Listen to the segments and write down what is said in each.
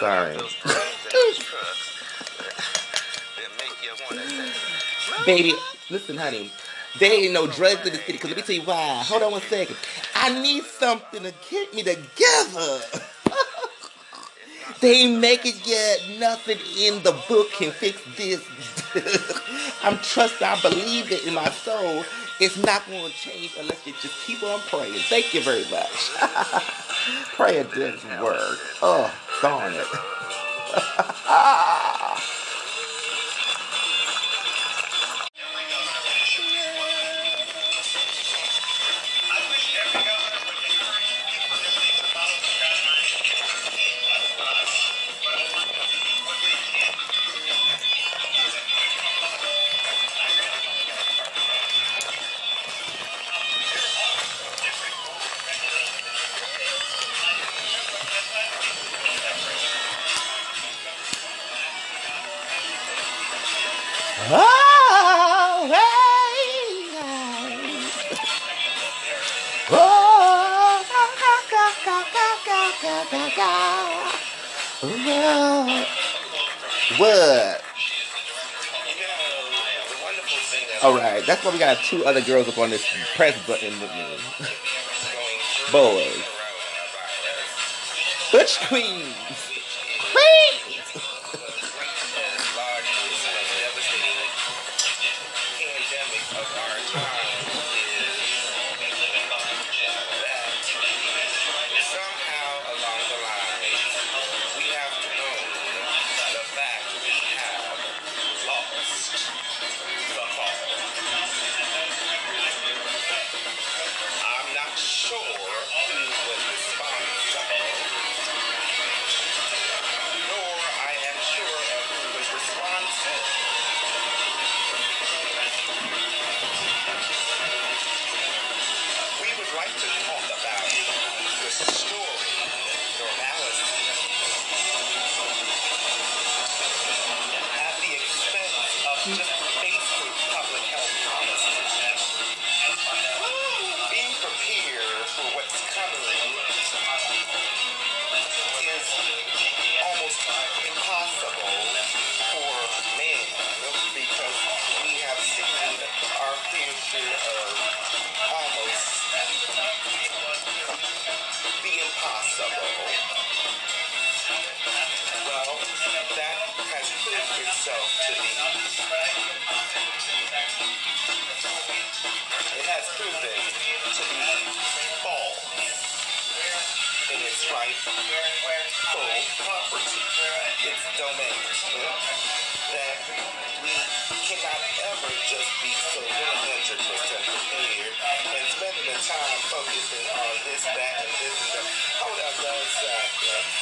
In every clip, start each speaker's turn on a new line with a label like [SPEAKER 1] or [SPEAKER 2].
[SPEAKER 1] Sorry. Baby, listen, honey. There ain't no drugs in the city. Cause let me tell you why. Hold on one second. I need something to get me together. they ain't make it yet. Nothing in the book can fix this. I'm trusting. I believe it in my soul. It's not going to change unless you just keep on praying. Thank you very much. Prayer doesn't work. Oh, darn it. got two other girls up on this press button with me. Boys. Butch Queens. Queens.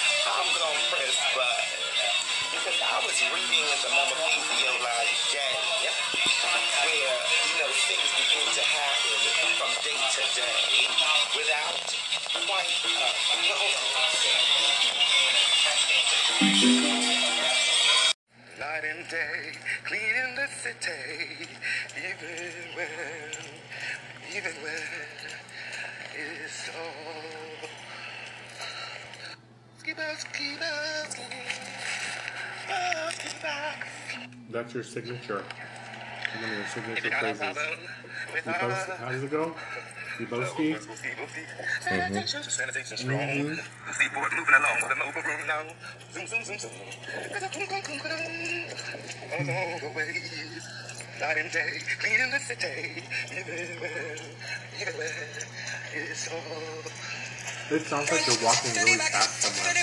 [SPEAKER 2] I'm gonna press button. Because I was reading in the Momophysio-like game where, you know, things begin to happen from day to day without quite, uh, one second. Night and day, cleaning the city, even when, even when it's all.
[SPEAKER 3] That's your signature. One of your
[SPEAKER 2] If
[SPEAKER 3] signature
[SPEAKER 2] you got a
[SPEAKER 3] phrases.
[SPEAKER 2] problem with
[SPEAKER 3] You both, how does it go? You boasty?
[SPEAKER 2] Sanitation, sanitation strong. Seaboard moving along with a mobile room now. Zoom, zoom, zoom, zoom. Along the ways, night and day, cleaning the city. Everywhere, everywhere, it's all.
[SPEAKER 3] It sounds like you're walking really fast somewhere.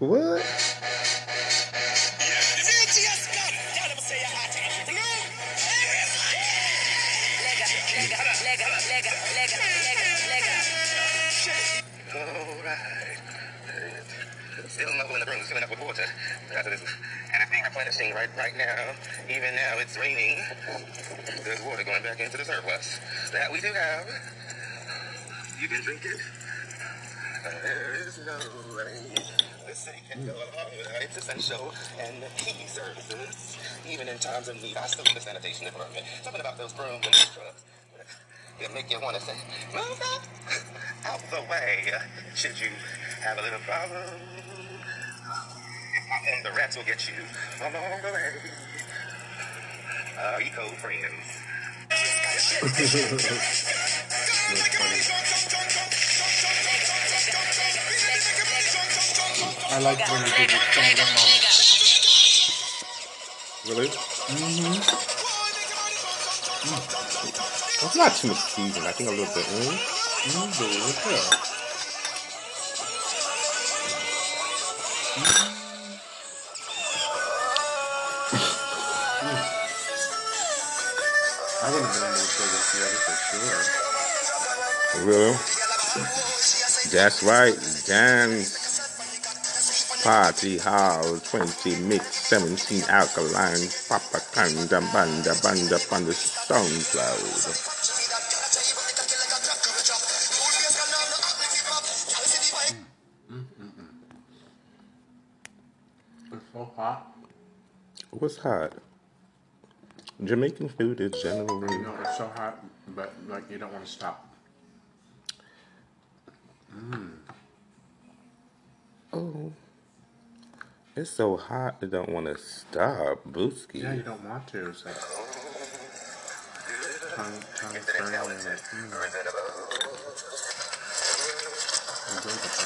[SPEAKER 1] What?
[SPEAKER 2] Alright. Still knuckle in the room, filling up with water. It's right right now. Even now it's raining. There's water going back into the surplus that we do have. You can drink it. There is no rain. The city can go along with its essential and the key services, even in times of need. I salute the sanitation department. Something about those brooms and those trucks. It make you want to say, move up,
[SPEAKER 4] out the way. Should you have a little problem, and the rats will get you along the way. Uh, eco friends.
[SPEAKER 2] I like when you do the stand up moment.
[SPEAKER 5] Really? Mm-hmm. That's not too much season. I think a little bit. Mm?
[SPEAKER 2] Mm, delicious. I would have been able to play this together for sure.
[SPEAKER 5] Really? That's right. Dance. Party hall, 20 mix, 17 alkaline, papa kanda banda banda banda stone cloud.
[SPEAKER 2] It's so hot.
[SPEAKER 5] What's hot? Jamaican food is generally.
[SPEAKER 2] You know, it's so hot, but like you don't want to stop.
[SPEAKER 5] Oh. It's so hot, I don't want to stop. Booski.
[SPEAKER 2] Yeah, you don't want to. It's like tongue, tongue burning. like, mm, enjoy the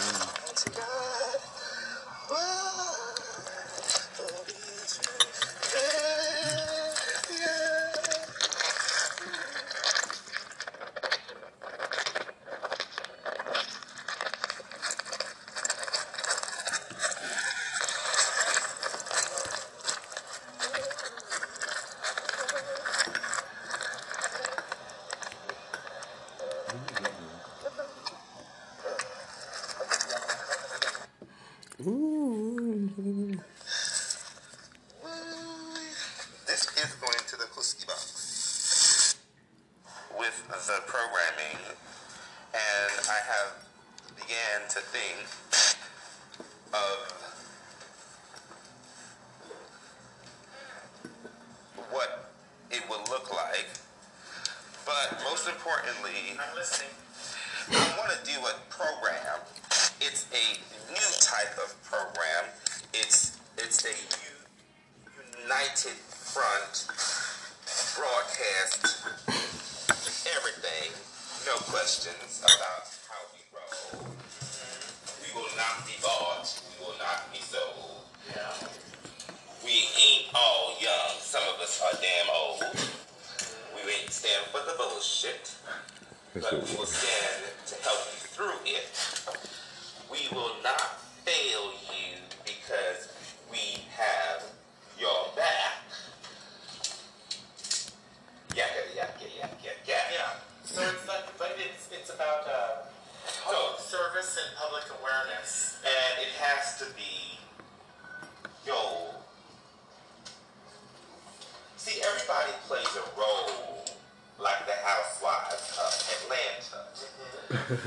[SPEAKER 2] Love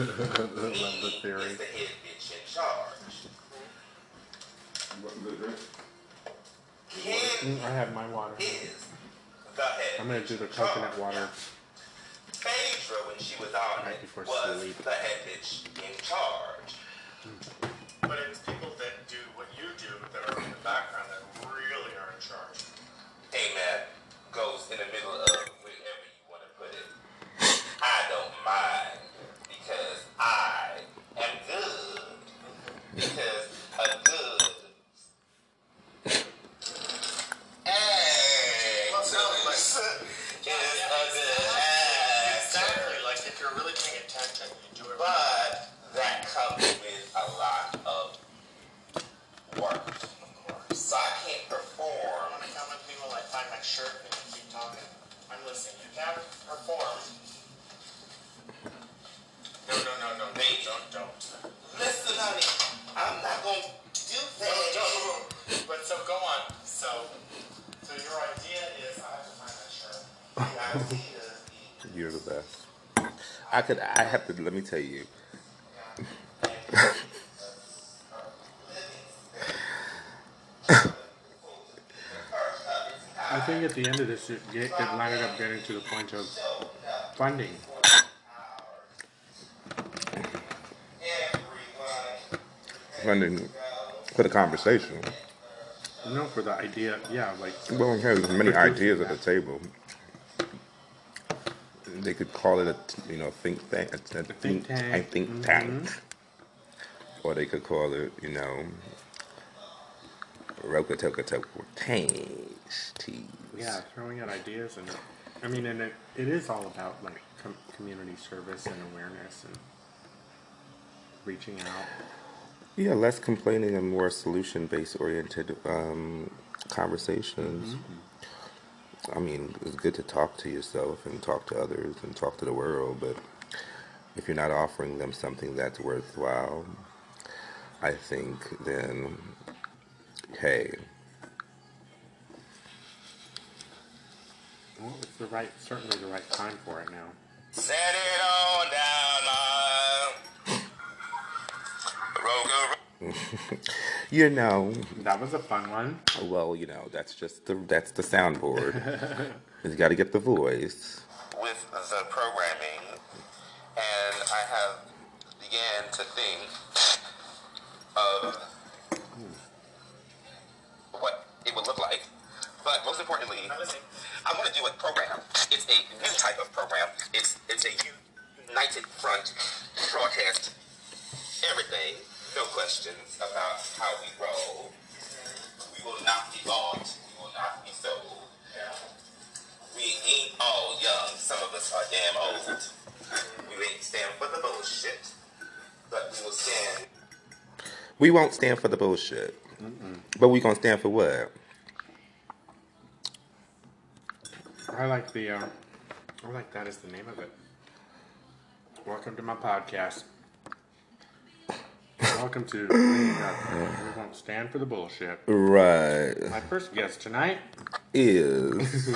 [SPEAKER 2] the theory.
[SPEAKER 4] is the head bitch in charge. Ken
[SPEAKER 2] Mm, I have my water.
[SPEAKER 4] is the head.
[SPEAKER 2] I'm gonna do the coconut
[SPEAKER 4] charge.
[SPEAKER 2] water.
[SPEAKER 4] Phaedra, when she was on
[SPEAKER 2] Right
[SPEAKER 4] it,
[SPEAKER 2] before
[SPEAKER 4] was
[SPEAKER 2] sleep.
[SPEAKER 4] the head bitch in charge.
[SPEAKER 6] You're
[SPEAKER 4] the
[SPEAKER 5] best. I could. I have to. Let me tell you.
[SPEAKER 2] I think at the end of this, it, it landed up getting to the point of funding.
[SPEAKER 5] funding for the conversation.
[SPEAKER 3] No, for the idea, yeah, like
[SPEAKER 5] Well, it has many ideas at the table. They could call it a you know think tank, a, a think,
[SPEAKER 3] tank.
[SPEAKER 5] a think tank, or they could call it you know Toka Tasty.
[SPEAKER 3] yeah, throwing out ideas and I mean, and it, it is all about like com- community service and awareness and reaching out.
[SPEAKER 5] Yeah, less complaining and more solution based oriented um, conversations. I mean, it's good to talk to yourself and talk to others and talk to the world, but if you're not offering them something that's worthwhile, I think then, hey,
[SPEAKER 3] Well, it's the right, certainly the right time for it now.
[SPEAKER 2] Send it on down uh, my Roga.
[SPEAKER 5] you know,
[SPEAKER 3] That was a fun one.
[SPEAKER 5] well, you know, that's just the that's the soundboard. you got to get the voice.
[SPEAKER 2] with the programming, and I have began to think of what it would look like. But most importantly, I want to do a program. It's a new type of program. It's it's a united front broadcast. Everything, no questions about how we roll. We will not be bought. We will not be sold. We ain't all young. Some of us are damn old. We ain't stand for the bullshit, but we will stand.
[SPEAKER 5] We won't stand for the bullshit, but we gonna stand for what?
[SPEAKER 3] I like the, uh, I like that as the name of it. Welcome to my podcast. Welcome to We Won't Stand for the Bullshit.
[SPEAKER 5] Right
[SPEAKER 3] My first guest tonight,
[SPEAKER 5] is
[SPEAKER 3] see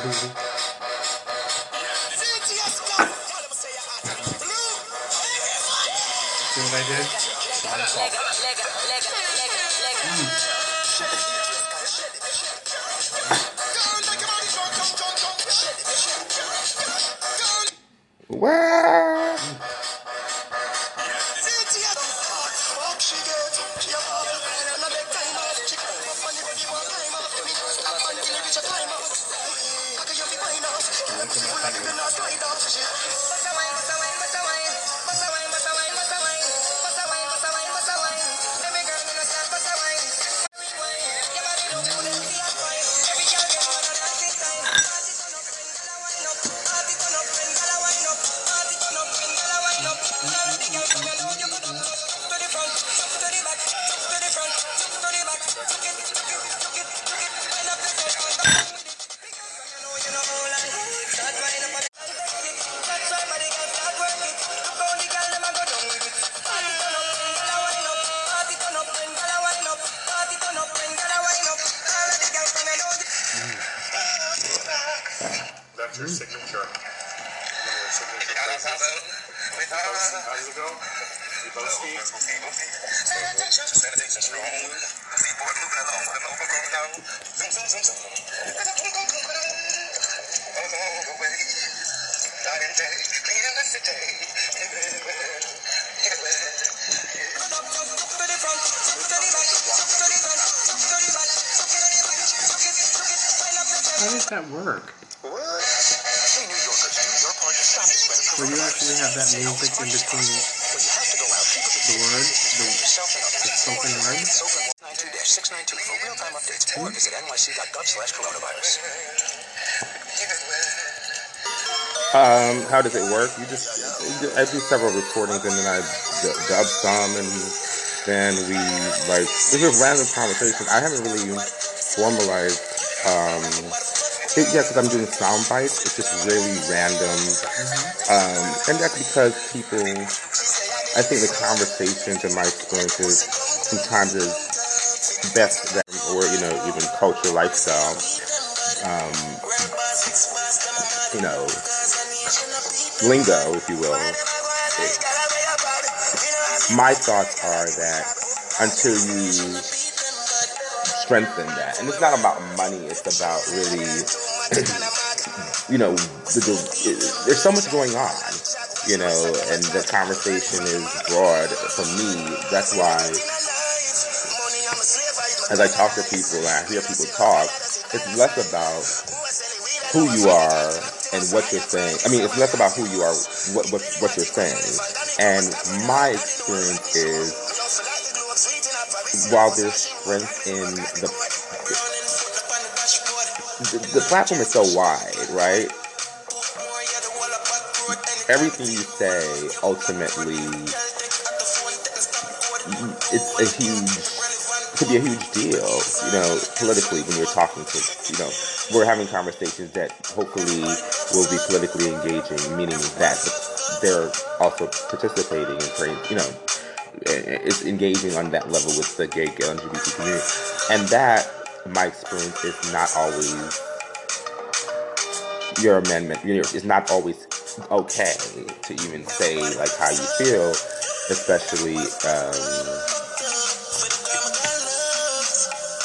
[SPEAKER 3] what I did?
[SPEAKER 5] what?
[SPEAKER 7] How does
[SPEAKER 3] that work? Where you actually have that music in between the word, the, the spoken word?
[SPEAKER 8] 692 for real-time updates or visit nyc.gov slash coronavirus.
[SPEAKER 5] Um, how does it work? You just I do several recordings and then I d- dub some and then we like it's just random conversations. I haven't really formalized. Um, it, yeah, because I'm doing sound bites. It's just really random, um, and that's because people. I think the conversations and my experiences sometimes is best that, or you know, even culture, lifestyle. Um, you know, lingo, if you will. My thoughts are that until you strengthen that, and it's not about money, it's about really, you know, the, the, it, there's so much going on, you know, and the conversation is broad for me. That's why as I talk to people and I hear people talk, it's less about who you are and what you're saying. I mean, it's less about who you are, what what, what you're saying. And my experience is, while there's strength in the the, the platform is so wide, right? Everything you say ultimately it's a huge could be a huge deal, you know, politically when you're talking to, you know, we're having conversations that hopefully will be politically engaging, meaning that they're also participating creating, you know, it's engaging on that level with the gay, gay LGBT community, and that, my experience, is not always your amendment. It's not always okay to even say like how you feel, especially. Um,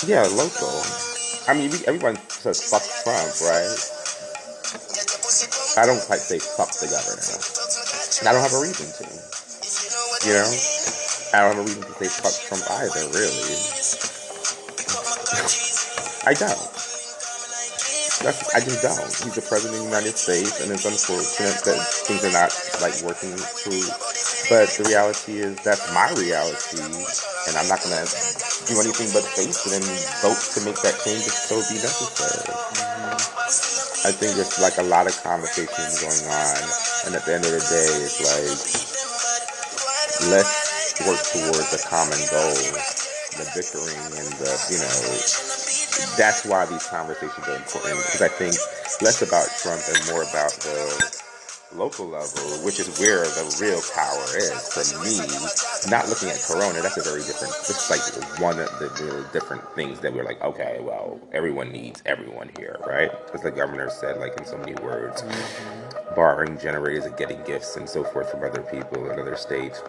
[SPEAKER 5] yeah, local. I mean, everyone says fuck Trump, right? I don't quite say fuck the governor. And I don't have a reason to. You know? I don't have a reason to say fuck Trump either, really. I don't. That's, I just don't. He's the president of the United States, and it's unfortunate that things are not like working through. But the reality is that's my reality, and I'm not gonna do anything but face it and vote to make that change if so be necessary. I think there's like a lot of conversations going on, and at the end of the day, it's like let's work towards a common goal. The bickering and the you know that's why these conversations are important because I think less about Trump and more about the local level, which is where the real power is for me. Not looking at Corona, that's a very different. It's like one of the real different things that we're like, okay, well, everyone needs everyone here, right? As the governor said, like in so many words, mm-hmm. borrowing generators and getting gifts and so forth from other people in other states.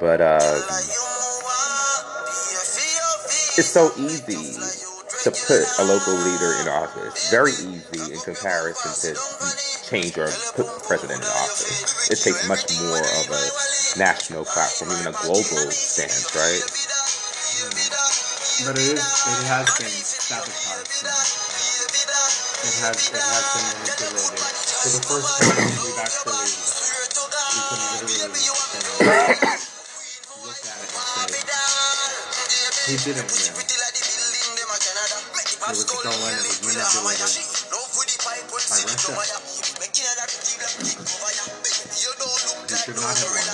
[SPEAKER 5] But uh, it's so easy to put a local leader in office. Very easy in comparison to change or put the president in office. It takes much more of a national platform, even a global stance, right?
[SPEAKER 3] But it is. It has been sabotaged. It has. It has been manipulated. For the first time, we've actually we can literally he didn't win. It was stolen. It was manipulated by Russia. He should not have won.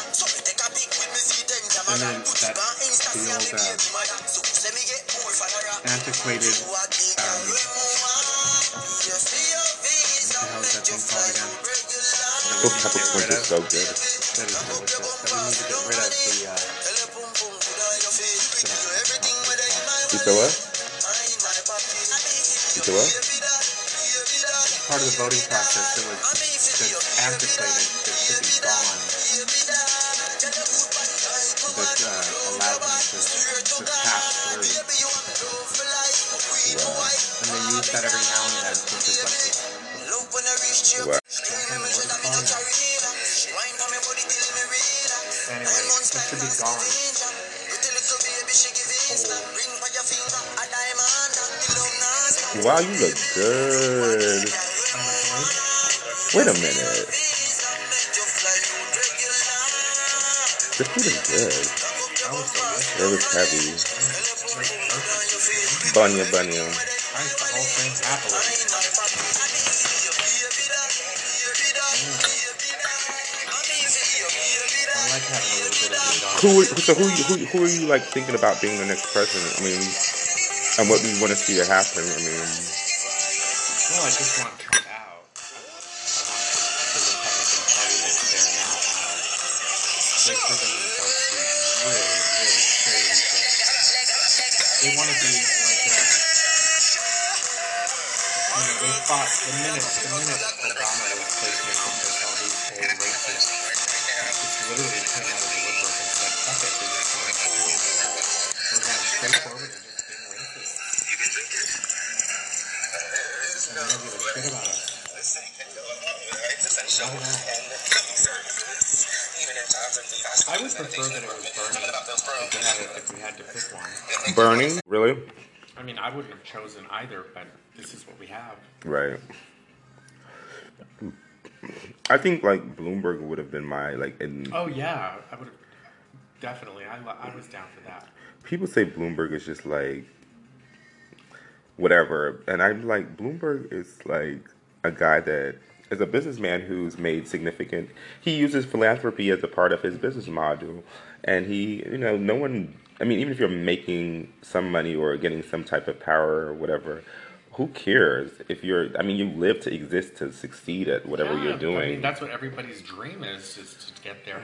[SPEAKER 3] And then that the old uh, antiquated um, what the hell is that thing called again?
[SPEAKER 5] Those type of points are so good.
[SPEAKER 3] That is delicious. That we need to get rid of the uh,
[SPEAKER 5] Pizza what? Pizza what?
[SPEAKER 3] part of the voting process that was that's antiquated that should be gone. That uh, allowed them to, to pass through. And they use that every now and then, which is like.
[SPEAKER 5] Wow.
[SPEAKER 3] I don't know what it's called now. Anyway, it should be gone.
[SPEAKER 5] Wow, you look good. Wait a minute. The food is good. It was heavy. Bunya bunya. Who so who who who are you like thinking about being the next president? I mean, and what you want to see to happen? I mean, um,
[SPEAKER 3] Well, I just want out. Out. To really crazy. They want to be like a, you know, they fought the minute, the minute Obama was placed in office, all these old racists just literally came out of the woodwork and said, fuck it, we're just going to, they don't give a shit about us. Why not? I would prefer that it was Bernie because you had to, if you had to pick one.
[SPEAKER 5] Bernie, really?
[SPEAKER 3] I mean, I wouldn't have chosen either, but this is what we have.
[SPEAKER 5] Right. I think like Bloomberg would have been my like. In,
[SPEAKER 3] Oh yeah, I would have definitely. I I was down for that.
[SPEAKER 5] people say Bloomberg is just like whatever, and I'm like Bloomberg is like a guy that is a businessman who's made significant. He uses philanthropy as a part of his business model, and he, you know, no one. I mean, even if you're making some money or getting some type of power or whatever. Who cares if you're? I mean, you live to exist to succeed at whatever
[SPEAKER 3] Yeah,
[SPEAKER 5] you're doing.
[SPEAKER 3] I mean, that's what everybody's dream is, is to get there.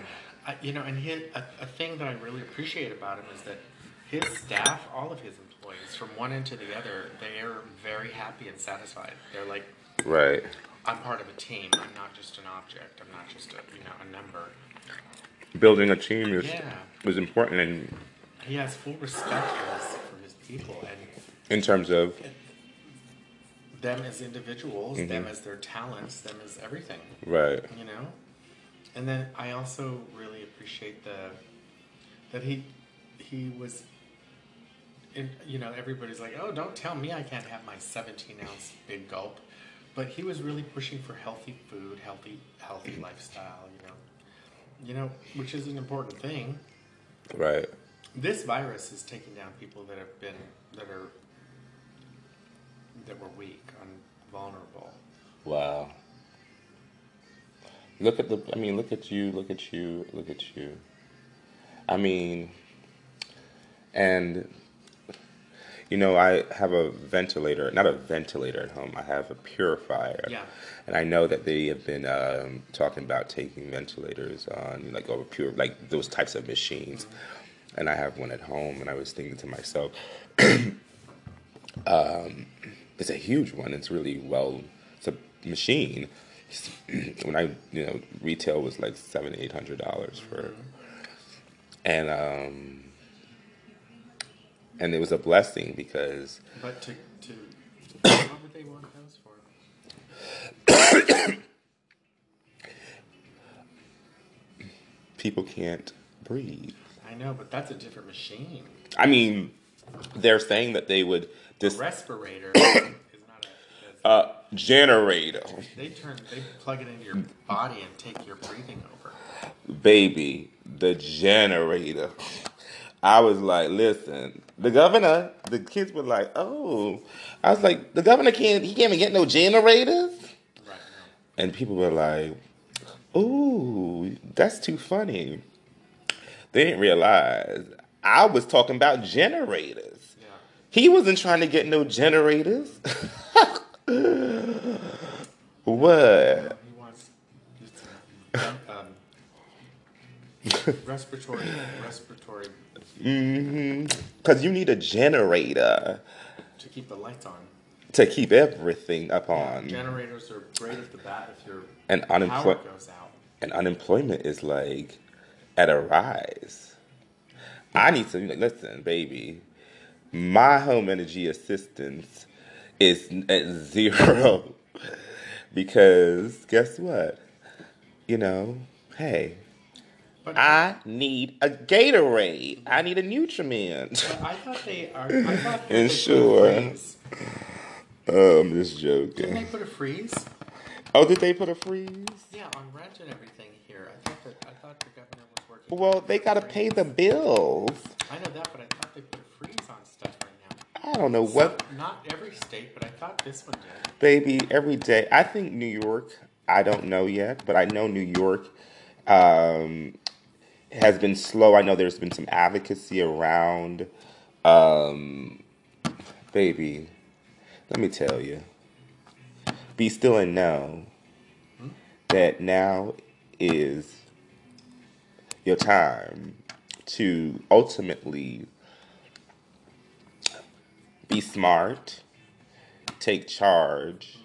[SPEAKER 3] I, you know, and his, a, a thing that I really appreciate about him is that his staff, all of his employees, from one end to the other, they are very happy and satisfied. They're like,
[SPEAKER 5] right.
[SPEAKER 3] I'm part of a team. I'm not just an object. I'm not just a you know a number.
[SPEAKER 5] Building a team is
[SPEAKER 3] Yeah.
[SPEAKER 5] is important, and
[SPEAKER 3] He has full respect for his, for his people and
[SPEAKER 5] in terms of
[SPEAKER 3] them as individuals,
[SPEAKER 5] Mm-hmm.
[SPEAKER 3] them as their talents, them as everything.
[SPEAKER 5] right.
[SPEAKER 3] you know and then i also really appreciate the that he he was you know everybody's like oh don't tell me i can't have my 17 ounce big gulp but he was really pushing for healthy food healthy healthy lifestyle you know you know which is an important thing
[SPEAKER 5] Right.
[SPEAKER 3] this virus is taking down people that have been that are that were weak and vulnerable
[SPEAKER 5] Wow. Look at the. I mean, look at you. Look at you. Look at you. I mean, and you know, I have a ventilator. Not a ventilator at home. I have a purifier.
[SPEAKER 3] Yeah.
[SPEAKER 5] And I know that they have been um, talking about taking ventilators on, like, over pure, like those types of machines. And I have one at home, and I was thinking to myself, um, it's a huge one. It's really well. It's a machine. when I, you know, retail was like seven, eight hundred dollars for, and um, and it was a blessing because
[SPEAKER 3] but to to what would they want those for
[SPEAKER 5] people can't breathe.
[SPEAKER 3] I know, but that's a different machine.
[SPEAKER 5] I mean, they're saying that they would
[SPEAKER 3] A respirator is not a.
[SPEAKER 5] uh, generator,
[SPEAKER 3] They turn, they plug it into your body and take your breathing over.
[SPEAKER 5] baby, the generator. I was like, listen, the governor, the kids were like, oh, I was like, the governor can't, he can't even get no generators.
[SPEAKER 3] Right.
[SPEAKER 5] And people were like, ooh, that's too funny. They didn't realize I was talking about generators.
[SPEAKER 3] Yeah.
[SPEAKER 5] He wasn't trying to get no generators. what?
[SPEAKER 3] He wants just, um, respiratory, respiratory
[SPEAKER 5] hmm Because you need a generator
[SPEAKER 3] to keep the lights on.
[SPEAKER 5] to keep everything up on.
[SPEAKER 3] Generators are great at the bat if your
[SPEAKER 5] And
[SPEAKER 3] power
[SPEAKER 5] unemployment.
[SPEAKER 3] goes out.
[SPEAKER 5] and unemployment is like at a rise. I need to listen, baby. My home energy assistance is at zero because guess what? You know, hey,
[SPEAKER 3] But
[SPEAKER 5] I need a Gatorade. I need a
[SPEAKER 3] Nutrament. I thought they are. I thought. They put a.
[SPEAKER 5] Oh, I'm just joking.
[SPEAKER 3] Didn't they put a freeze?
[SPEAKER 5] Oh, did they put a freeze?
[SPEAKER 3] Yeah, on rent and everything here. I thought that I thought the governor was working.
[SPEAKER 5] Well, they gotta pay the bills.
[SPEAKER 3] I know that, but I thought they put a freeze on stuff right now.
[SPEAKER 5] I don't know what.
[SPEAKER 3] Not every state, but I thought this one did.
[SPEAKER 5] baby every day i think new york i don't know yet but i know new york um, has been slow. I know there's been some advocacy around um, baby let me tell you. Be still and know that now is your time to ultimately be smart take charge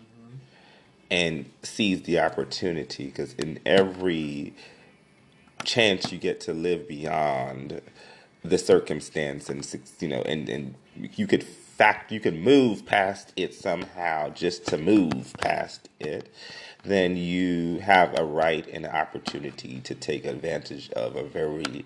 [SPEAKER 5] and seize the opportunity because in every chance you get to live beyond the circumstance and you know and and you could fact you could move past it somehow just to move past it then you have a right and an opportunity to take advantage of a very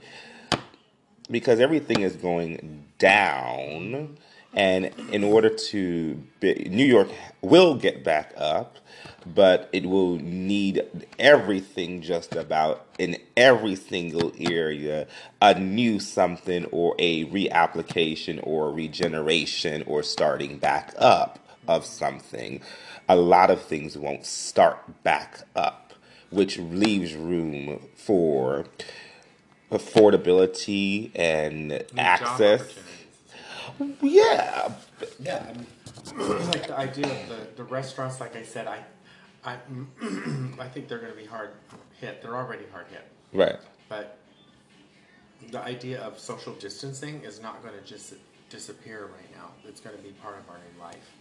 [SPEAKER 5] because everything is going down, and in order to be, New York will get back up, but it will need everything just about in every single area a new something or a reapplication or regeneration or starting back up of something. A lot of things won't start back up, which leaves room for affordability and
[SPEAKER 3] New
[SPEAKER 5] access. Yeah,
[SPEAKER 3] Yeah, I mean, like the idea of the, the restaurants, like I said, I, I, I think they're going to be hard hit. They're already hard hit,
[SPEAKER 5] right.
[SPEAKER 3] but the idea of social distancing is not going to just disappear right now. It's going to be part of our new life.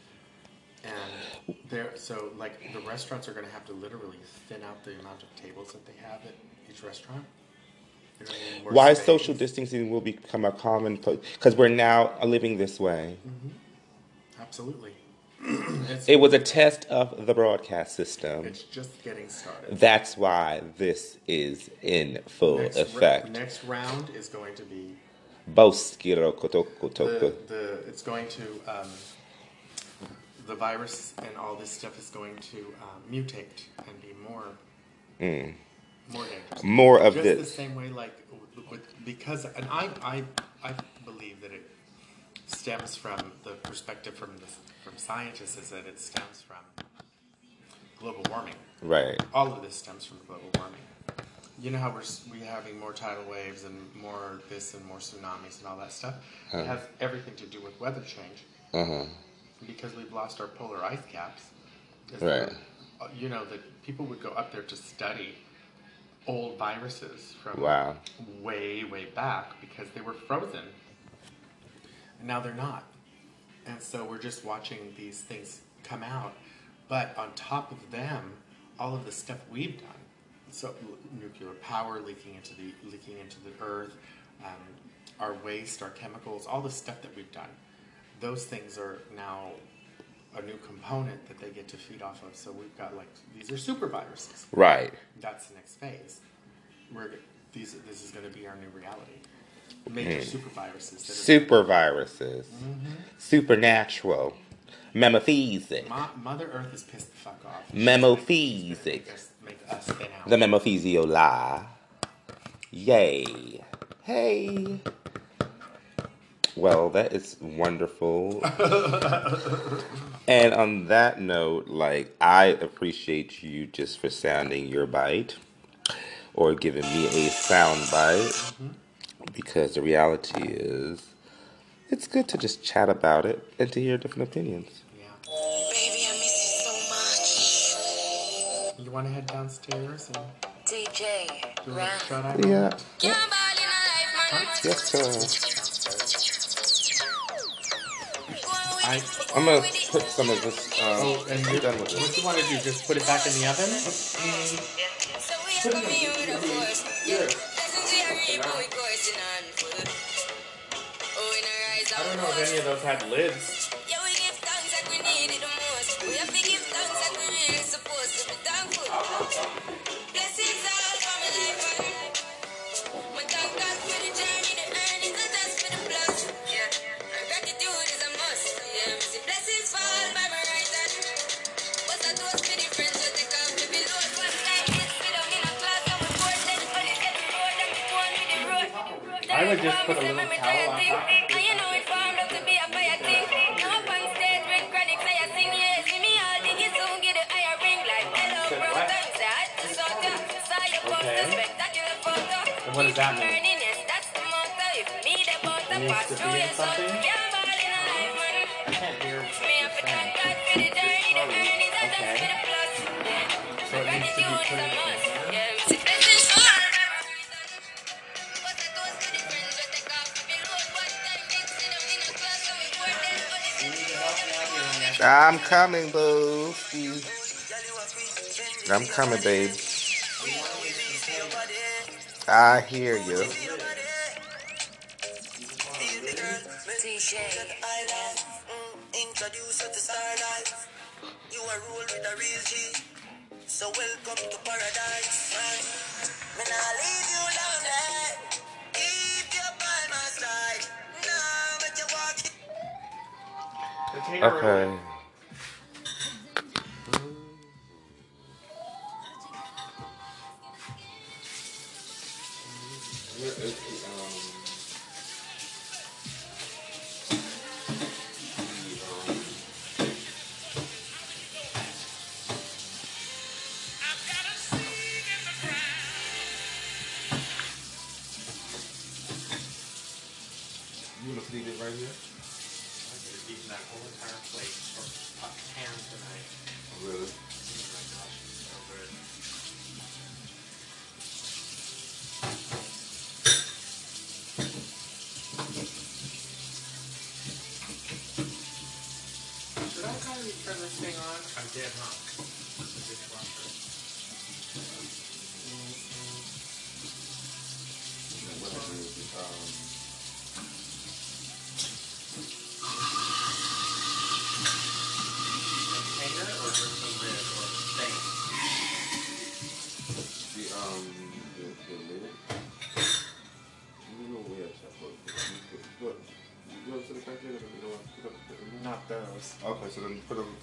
[SPEAKER 3] And there, so like the restaurants are going to have to literally thin out the amount of tables that they have at each restaurant. They're gonna need more
[SPEAKER 5] Why
[SPEAKER 3] space.
[SPEAKER 5] social distancing will become a commonplace? Because we're now living this way.
[SPEAKER 3] Mm-hmm. Absolutely.
[SPEAKER 5] It was a test of the broadcast system.
[SPEAKER 3] it's just getting started.
[SPEAKER 5] That's why this is in full
[SPEAKER 3] next, ra-
[SPEAKER 5] effect.
[SPEAKER 3] next round is going to be
[SPEAKER 5] Boskiro
[SPEAKER 3] the, the it's going to um, the virus and all this stuff is going to um, mutate and be more more dangerous.
[SPEAKER 5] Mm. More of
[SPEAKER 3] Just
[SPEAKER 5] this.
[SPEAKER 3] the same way, like with because and I I I believe that it stems from the perspective from the from scientists is that it stems from global warming.
[SPEAKER 5] Right.
[SPEAKER 3] all of this stems from global warming. You know how we're we having more tidal waves and more this and more tsunamis and all that stuff. It has everything to do with weather change
[SPEAKER 5] Uh huh.
[SPEAKER 3] because we've lost our polar ice caps.
[SPEAKER 5] Right.
[SPEAKER 3] that, uh, You know that people would go up there to study old viruses from
[SPEAKER 5] Wow.
[SPEAKER 3] way way back because they were frozen, and now they're not. And so we're just watching these things come out. But on top of them, all of the stuff we've done, so nuclear power leaking into the leaking into the earth, um, our waste, our chemicals, all the stuff that we've done, those things are now a new component that they get to feed off of. So we've got like these are super viruses.
[SPEAKER 5] Right.
[SPEAKER 3] That's the next phase. We're these this is going to be our new reality. Major super viruses.
[SPEAKER 5] Super viruses.
[SPEAKER 3] Mm-hmm.
[SPEAKER 5] Supernatural. Memophesic.
[SPEAKER 3] Mo- Mother Earth is pissed the fuck off.
[SPEAKER 5] Memophesic.
[SPEAKER 3] Make us, make us thin out.
[SPEAKER 5] The Memophesioli. Yay. Hey. Well, that is wonderful. and on that note, like, I appreciate you just for sounding your bite or giving me a sound bite because the reality is it's good to just chat about it and to hear different opinions.
[SPEAKER 3] yeah.
[SPEAKER 9] Baby, I miss you so much.
[SPEAKER 3] You want to head downstairs and
[SPEAKER 9] DJ,
[SPEAKER 3] do a
[SPEAKER 9] Ram.
[SPEAKER 3] shut eye?
[SPEAKER 5] Yeah.
[SPEAKER 9] You're a ball in a.
[SPEAKER 5] Yes, sir.
[SPEAKER 3] I,
[SPEAKER 5] I'm gonna put some of this. Um,
[SPEAKER 3] oh, and
[SPEAKER 5] I'm
[SPEAKER 3] you,
[SPEAKER 5] done with
[SPEAKER 3] what
[SPEAKER 5] this.
[SPEAKER 3] do you want to do? Just put it back in the oven?
[SPEAKER 9] So we are coming here with a force. Yeah. Lessons we are reap, we coursing on full. Oh, in a rise
[SPEAKER 3] I don't know if any of those had lids. What does that
[SPEAKER 9] Keep
[SPEAKER 3] mean?
[SPEAKER 9] learning, yes, that's the motto. If me the butter
[SPEAKER 3] It needs to be in something?
[SPEAKER 9] Yeah, ball in a life.
[SPEAKER 3] I can't hear what you're
[SPEAKER 9] up for thank
[SPEAKER 3] saying.
[SPEAKER 9] The journey, the earnings, and
[SPEAKER 3] Okay.
[SPEAKER 9] that's for the plus.
[SPEAKER 3] So it needs to be put in.
[SPEAKER 5] I'm coming, boo. I'm coming, babe. I hear you.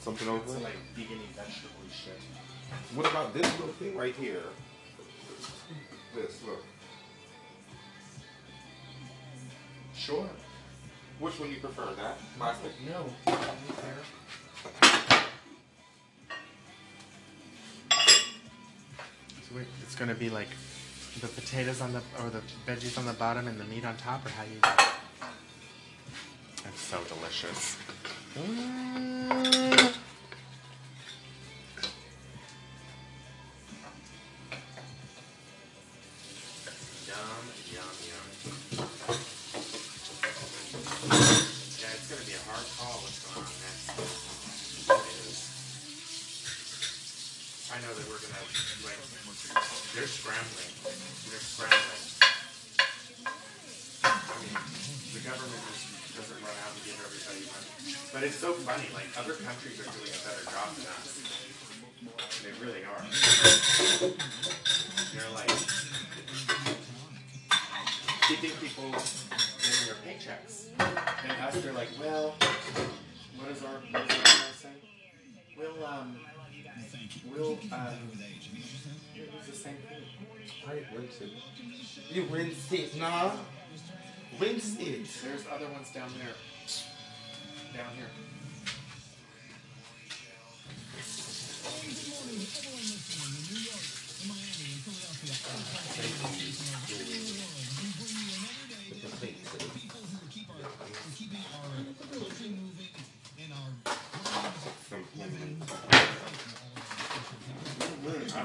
[SPEAKER 5] Something over
[SPEAKER 3] It's
[SPEAKER 5] it?
[SPEAKER 3] like vegan vegetable shit.
[SPEAKER 5] What about this little thing right here? This, look.
[SPEAKER 3] Sure.
[SPEAKER 5] Which one you prefer, that? Plastic?
[SPEAKER 3] No. So wait, it's gonna be like the potatoes on the or the veggies on the bottom and the meat on top, or how you? That's so delicious. Mm. Gonna like they're scrambling. They're scrambling. I mean, the government just doesn't run out and give everybody money. But it's so funny, like other countries are doing a better job than us. They really are. They're like keeping people getting their paychecks. And us, they're like, well, what is our, what is our? We'll, um, we'll, um, it's the same thing.
[SPEAKER 5] Right, rinse it. You rinse it, nah. Rinse it.
[SPEAKER 3] There's other ones down there. Down here. Mm,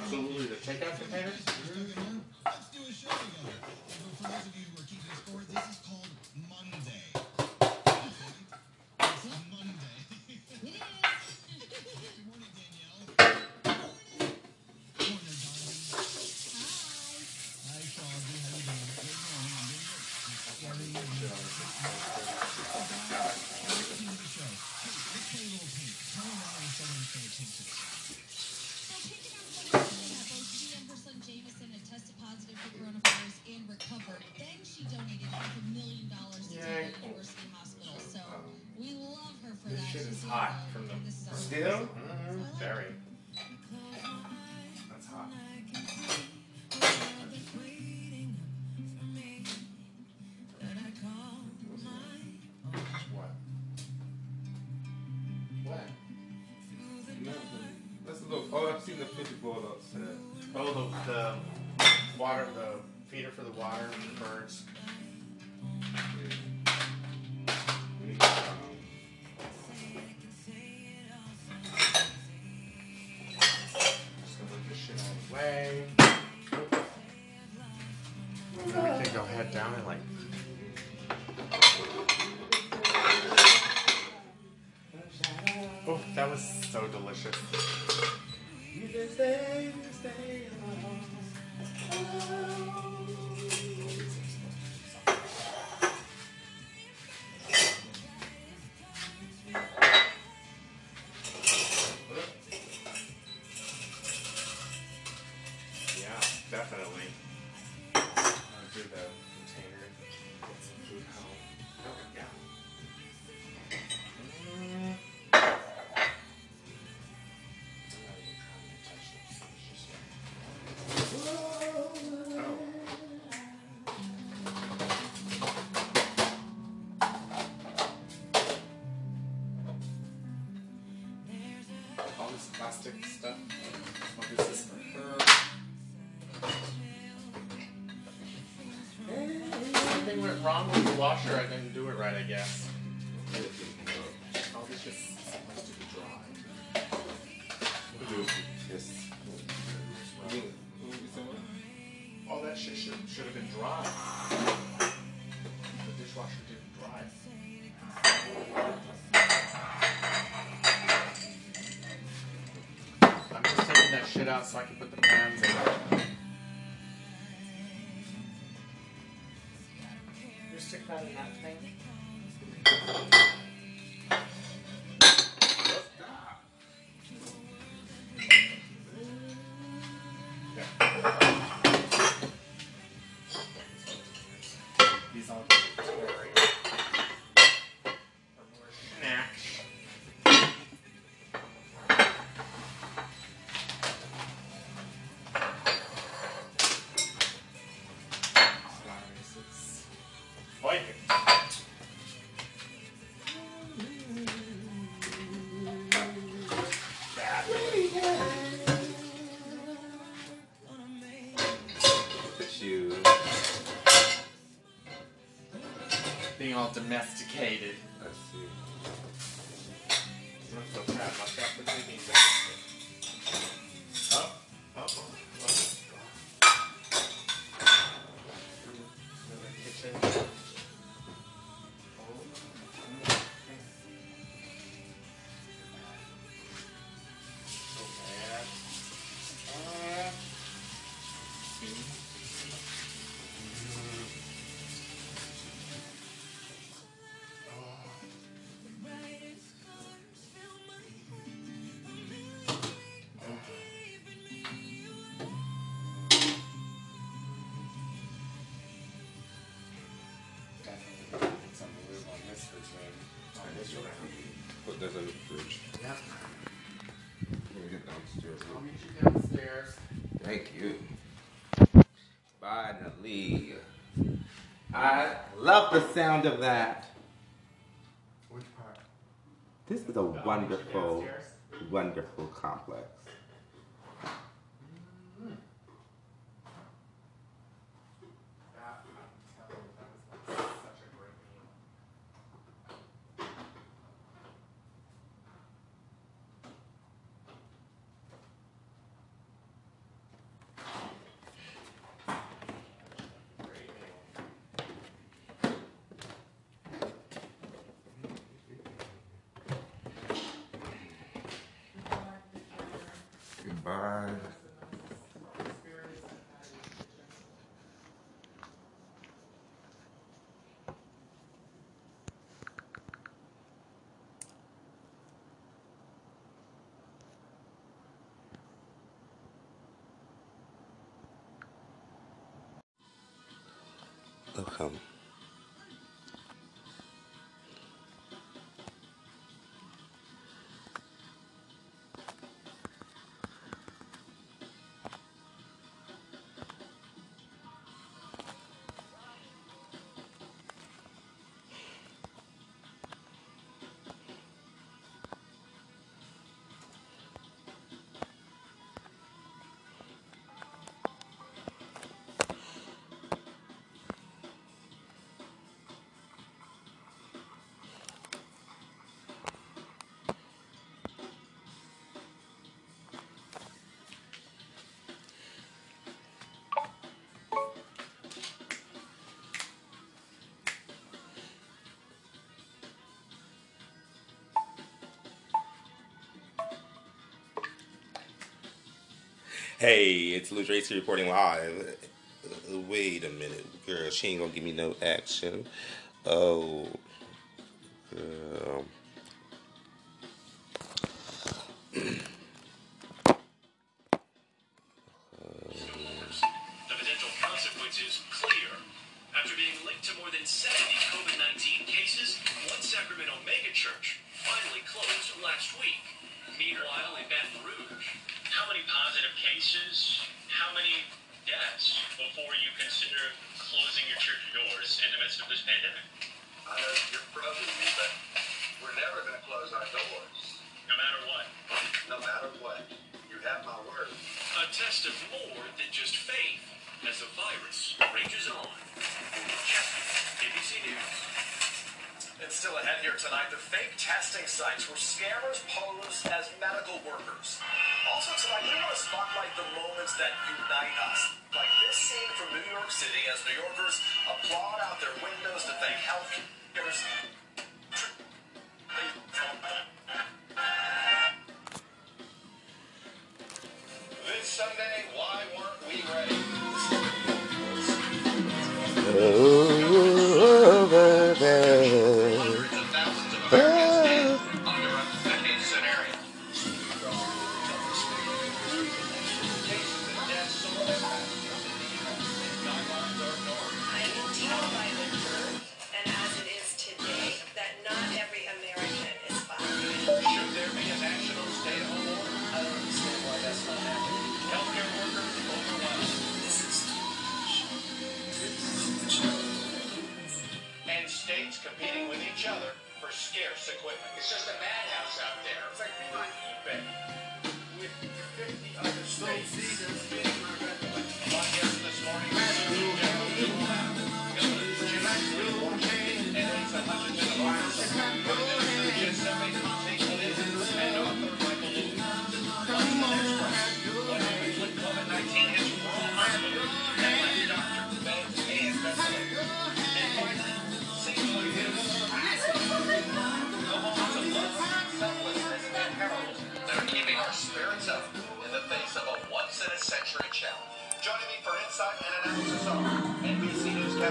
[SPEAKER 3] absolutely. The takeout containers?
[SPEAKER 10] Her son Jameson had tested positive for coronavirus and recovered. Then she donated half a million dollars to
[SPEAKER 3] Yay.
[SPEAKER 10] Temple University Hospital. So we love her for
[SPEAKER 3] This
[SPEAKER 10] that.
[SPEAKER 3] shit
[SPEAKER 10] She's
[SPEAKER 3] is
[SPEAKER 10] doing
[SPEAKER 3] hot from the-
[SPEAKER 10] and this is our-
[SPEAKER 3] Still? Mm-hmm. Very. Plastic stuff. I'll use this for her. Something went wrong with the washer. I didn't do it right, I guess. Just supposed to be dry.
[SPEAKER 5] Yes.
[SPEAKER 3] All that shit should, should have been dry. The dishwasher didn't shit out so I can put the pans in. That thing? All domesticated. On this refrigerator. On this refrigerator.
[SPEAKER 5] Put this in the fridge.
[SPEAKER 3] Yep.
[SPEAKER 5] Let me get downstairs.
[SPEAKER 3] I'll meet you downstairs.
[SPEAKER 5] Thank you. Finally. I love the sound of that.
[SPEAKER 3] Which part?
[SPEAKER 5] This is a
[SPEAKER 3] oh, you
[SPEAKER 5] wonderful, wonderful complex.
[SPEAKER 3] That, I'm telling you, that was like such a great meal. Great meal.
[SPEAKER 5] Goodbye. Welcome. Hey, it's Lew Dresky reporting live. Wait a minute, girl. She ain't gonna give me no action. Oh,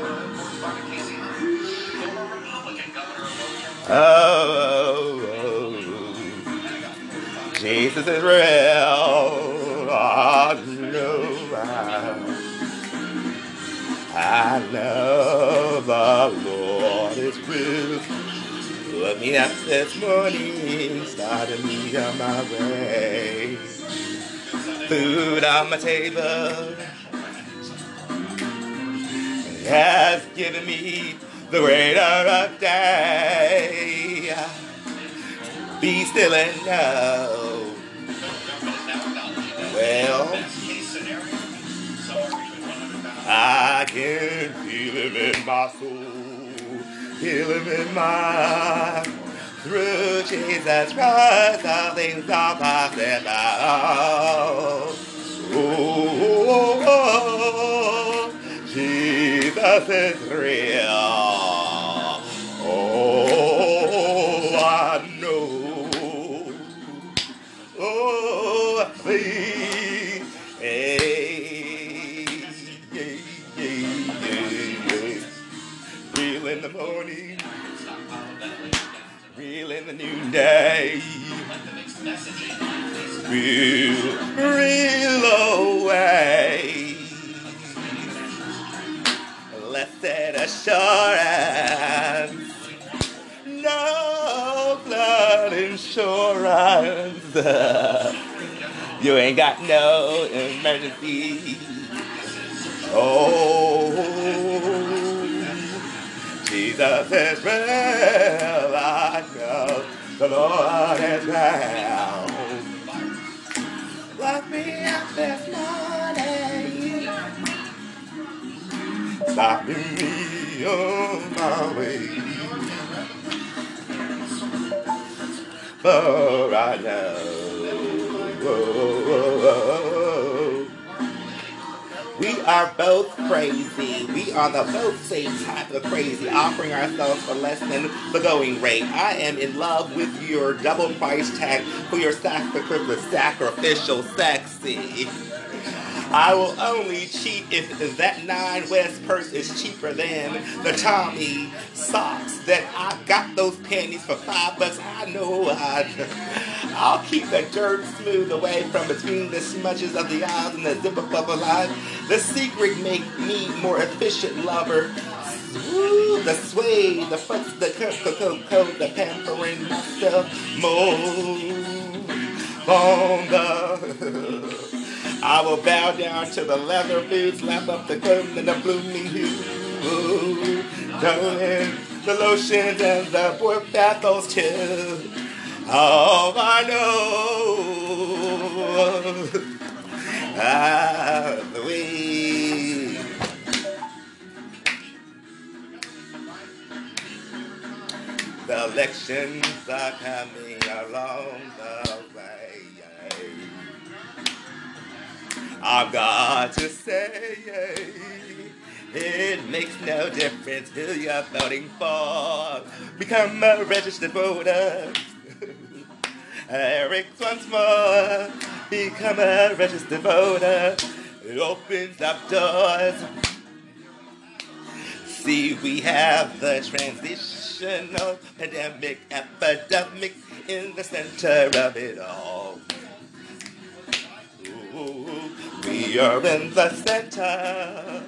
[SPEAKER 11] Carolina,
[SPEAKER 5] Oh, oh, Jesus is real. I know I, I know the Lord is real. Look me up this morning, started me on my way. Food on my table has given me the greater of day. Be still and know. Well,
[SPEAKER 11] best case scenario, somewhere between 100,000
[SPEAKER 5] I can feel him in my soul, feel him in my through Jesus Christ, all things are possible. Oh, oh, oh, Jesus is real. Oh, I know. Oh, the hey, yeah, yeah, yeah, yeah. Real in the morning, real in the noonday, real, real away. Blessed assurance, no blood insurance. You ain't got no emergency. Oh, Jesus is real. I know the Lord is real. Lock me up this morning. Stopping me on my way. For I know. We are both crazy. We are the both same type of crazy, offering ourselves for less than the going rate. I am in love with your double price tag for your sacrificial, sacrificial sexy. I will only cheat if that nine West purse is cheaper than the Tommy socks that I got those panties for five bucks. I know I, I'll keep the dirt smooth away from between the smudges of the eyes and the zipper bubble line. The secret make me more efficient lover. Ooh, the sway, the fucks, the coat, the pampering myself more on the. I will bow down to the leather boots, lap up the coat and the blooming hue. Darling, the lotions and the boy bathos too. Oh, I know. Ah, way. The elections are coming along the way. I've got to say, it makes no difference who you're voting for. Become a registered voter. Eric once more. Become a registered voter. It opens up doors. See, we have the transitional pandemic epidemic in the center of it all. We are in the center,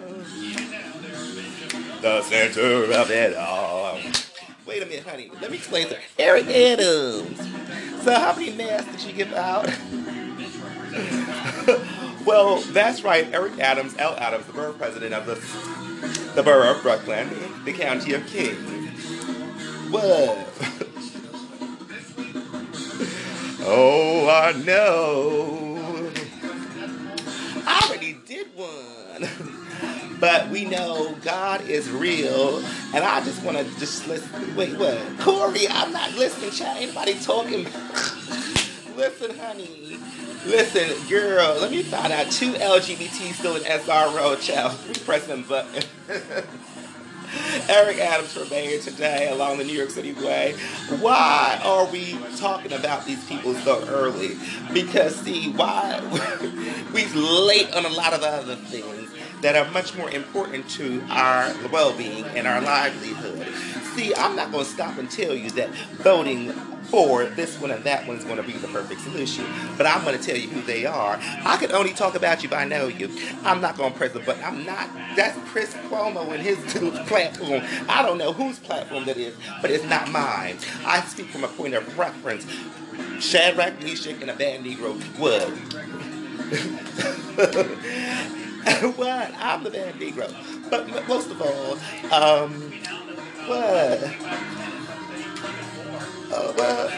[SPEAKER 5] the center of it all. Wait a minute, honey. Let me explain to Eric Adams. So, how many masks did you give out? well, that's right. Eric Adams, L. Adams, the borough president of the the borough of Brooklyn, the county of King. What? oh, I know. I already did one. But we know God is real, and I just want to just listen. Wait, what? Corey, I'm not listening, child. Anybody talking? listen, honey. Listen, girl, let me find out. Two LGBT still in SRO, child. Pressing button. Eric Adams for mayor today along the New York City Way. Why are we talking about these people so early? Because, see, why we're late on a lot of other things that are much more important to our well being and our livelihood. See, I'm not going to stop and tell you that voting for this one and that one is going to be the perfect solution. But I'm going to tell you who they are. I can only talk about you if I know you. I'm not going to press the button. I'm not. That's Chris Cuomo and his platform. I don't know whose platform that is, but it's not mine. I speak from a point of preference. Shadrach, Meshach, and a bad Negro would. what? I'm the bad Negro. But most of all, um, what? Uh, what?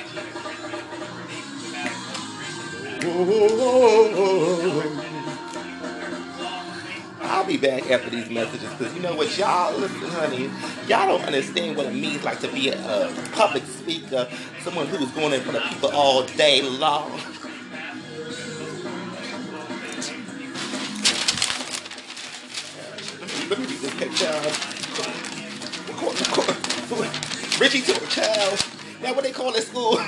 [SPEAKER 5] I'll be back after these messages because you know what, y'all listen, honey. Y'all don't understand what it means like to be a, a public speaker, someone who's going in front of people all day long. Let me read this picture. Richie to a child. Now what they call it school?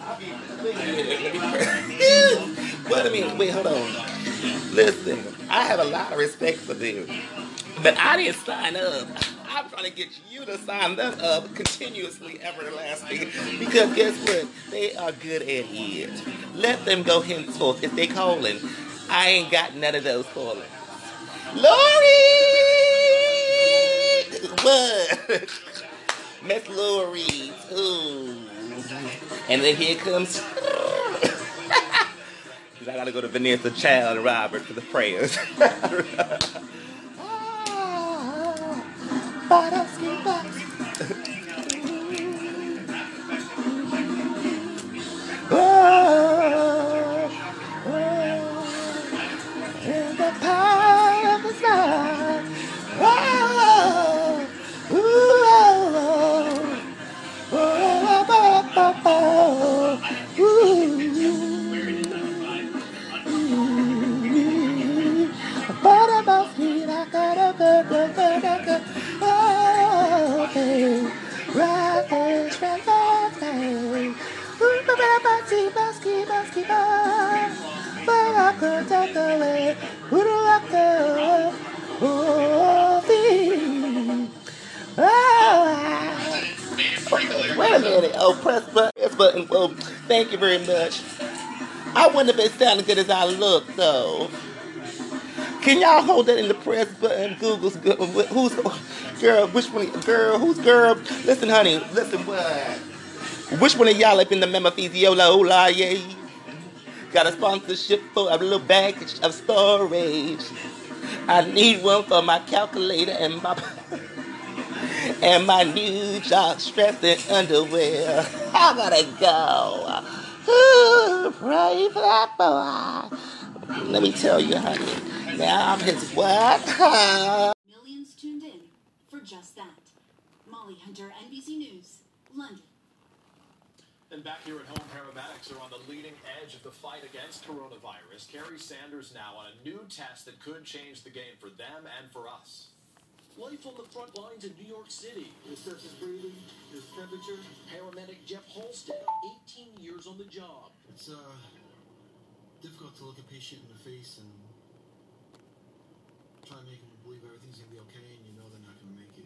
[SPEAKER 5] I'll be- wait a minute, let me pray. Wait wait, hold on. Listen, I have a lot of respect for them. But I didn't sign up. I'm trying to get you to sign them up continuously, everlasting. Because guess what? They are good at it. Let them go henceforth. If they calling, I ain't got none of those calling. Lori! What? Miss Lori. Ooh. And then here comes. I gotta go to Vanessa Child and Robert for the prayers. Ah, ah, ah. In I go? Oh, thee. Oh, Wait a minute. Oh, press button. Press button. Well, thank you very much. I wouldn't have been sounding good as I look, though. Can y'all hold that in the press button? Google's good. Who's girl? Which one? Girl? Who's girl? Listen, honey. Listen, what? Which one of y'all up in the Memphis-Yola? Hola, yeah. Got a sponsorship for a little baggage of storage. I need one for my calculator and my.
[SPEAKER 12] and my new jock strapped in underwear. I gotta go. Ooh, pray for that boy. Let me tell you, honey. Now I'm his what?
[SPEAKER 10] Millions tuned in for just that. Molly Hunter, NBC News, London.
[SPEAKER 13] And back here at home, paramedics are on the leading edge of the fight against coronavirus. Kerry Sanders now on a new test that could change the game for them and for us. Life on the front lines in New York City. Your surface breathing, your temperature. Paramedic Jeff Holstead, 18 years on the job.
[SPEAKER 14] It's uh, difficult to look a patient in the face and try and make them believe everything's gonna be okay, and you know they're not gonna make it.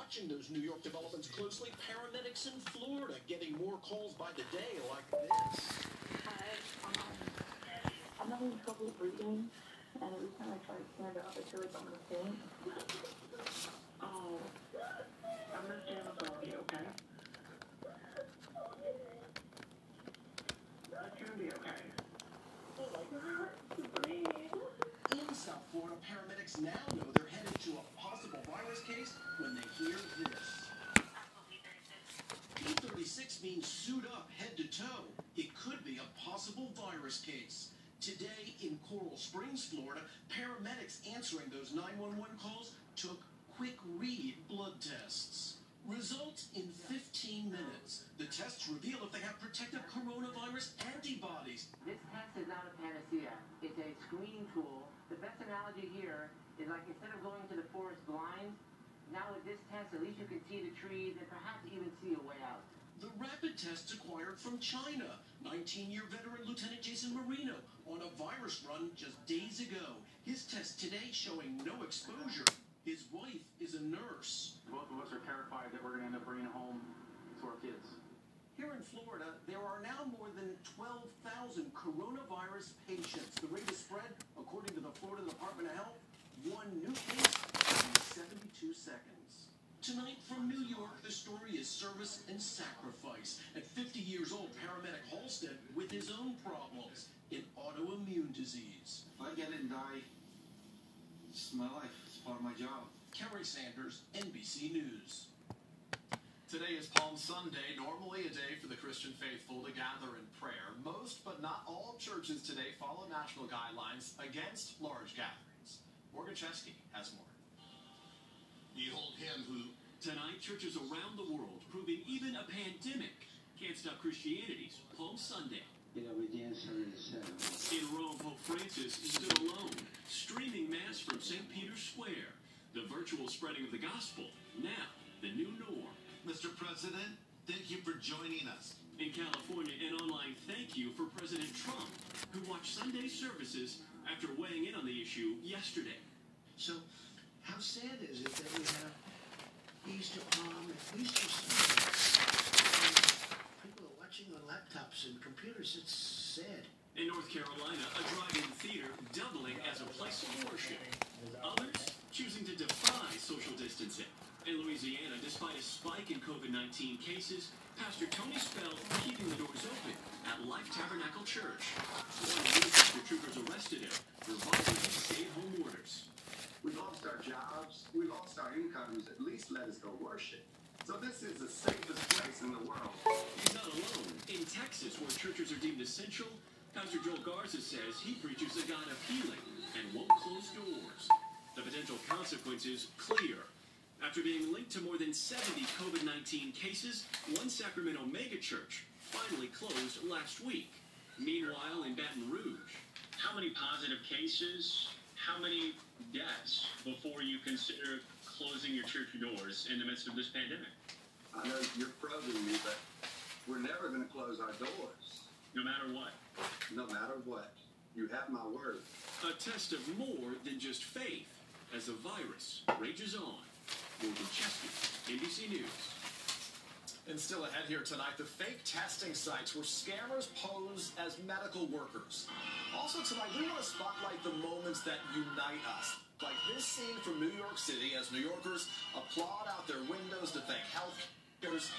[SPEAKER 13] Watching those New York developments closely, paramedics in Florida getting more calls by the day like this.
[SPEAKER 15] Hi, um, I'm having trouble breathing, and every time I try to stand up, I feel like I'm gonna faint. Oh, I'm gonna stand up on you, okay? It's gonna be okay.
[SPEAKER 13] In South Florida, paramedics now know they're headed to a possible virus case when they hear this. P36 means suit up head to toe. It could be a possible virus case. Today in Coral Springs, Florida, paramedics answering those 911 calls took quick read blood tests. Results in 15 minutes. The tests reveal if they have protective coronavirus antibodies.
[SPEAKER 16] This test is not a panacea. It's a screening tool. The best analogy here is like instead of going to the forest blind, now with this test, at least you can see the trees and perhaps even see a way out.
[SPEAKER 13] Rapid tests acquired from China. 19-year veteran Lieutenant Jason Marino on a virus run just days ago. His test today showing no exposure. His wife is a nurse.
[SPEAKER 17] Both of us are terrified that we're going to end up bringing home to our kids.
[SPEAKER 13] Here in Florida, there are now more than 12,000 coronavirus patients. The rate of spread, according to the Florida Department of Health, one new case every 72 seconds. Tonight from New York, the story is service and sacrifice. At 50 years old, paramedic Halstead with his own problems in autoimmune disease.
[SPEAKER 14] If I get it and die, it's my life. It's part of my job.
[SPEAKER 13] Kerry Sanders, NBC News.
[SPEAKER 18] Today is Palm Sunday, normally a day for the Christian faithful to gather in prayer. Most, but not all, churches today follow national guidelines against large gatherings. Morgan Chesky has more.
[SPEAKER 19] Behold him who
[SPEAKER 20] Tonight, churches around the world proving even a pandemic can't stop Christianity's Palm Sunday.
[SPEAKER 21] You know, we dance under the.
[SPEAKER 20] In Rome, Pope Francis stood alone, streaming Mass from St. Peter's Square. The virtual spreading of the gospel, now the new norm.
[SPEAKER 19] Mr. President, thank you for joining us.
[SPEAKER 20] In California, an online thank you for President Trump, who watched Sunday services after weighing in on the issue yesterday.
[SPEAKER 21] So, how sad is it that we have Easter Palm and Easter? People are watching on laptops and computers. It's sad.
[SPEAKER 20] In North Carolina, a drive-in theater doubling as a place of worship. Others choosing to defy social distancing. In Louisiana, despite a spike in COVID-19 cases, Pastor Tony Spell keeping the doors open at Life Tabernacle Church. One after troopers arrested him for violating stay-at-home orders.
[SPEAKER 22] We lost our jobs. We lost our incomes. At least let us go worship. So this is the safest place in the world.
[SPEAKER 20] He's not alone. In Texas, where churches are deemed essential, Pastor Joel Garza says he preaches a God of healing and won't close doors. The potential consequences clear. After being linked to more than 70 COVID 19 cases, one Sacramento megachurch finally closed last week. Meanwhile, in Baton Rouge,
[SPEAKER 23] How many positive cases? How many deaths before you consider closing your church doors in the midst of this pandemic?
[SPEAKER 22] I know you're probing me, but we're never going to close our doors.
[SPEAKER 23] No matter what.
[SPEAKER 22] No matter what. You have my word.
[SPEAKER 20] a test of more than just faith as the virus rages on. Morgan Chesky, NBC News.
[SPEAKER 13] And still ahead here tonight, the fake testing sites where scammers pose as medical workers. Also tonight, we want to spotlight the moments that unite us. Like this scene from New York City as New Yorkers applaud out their windows to thank health cares.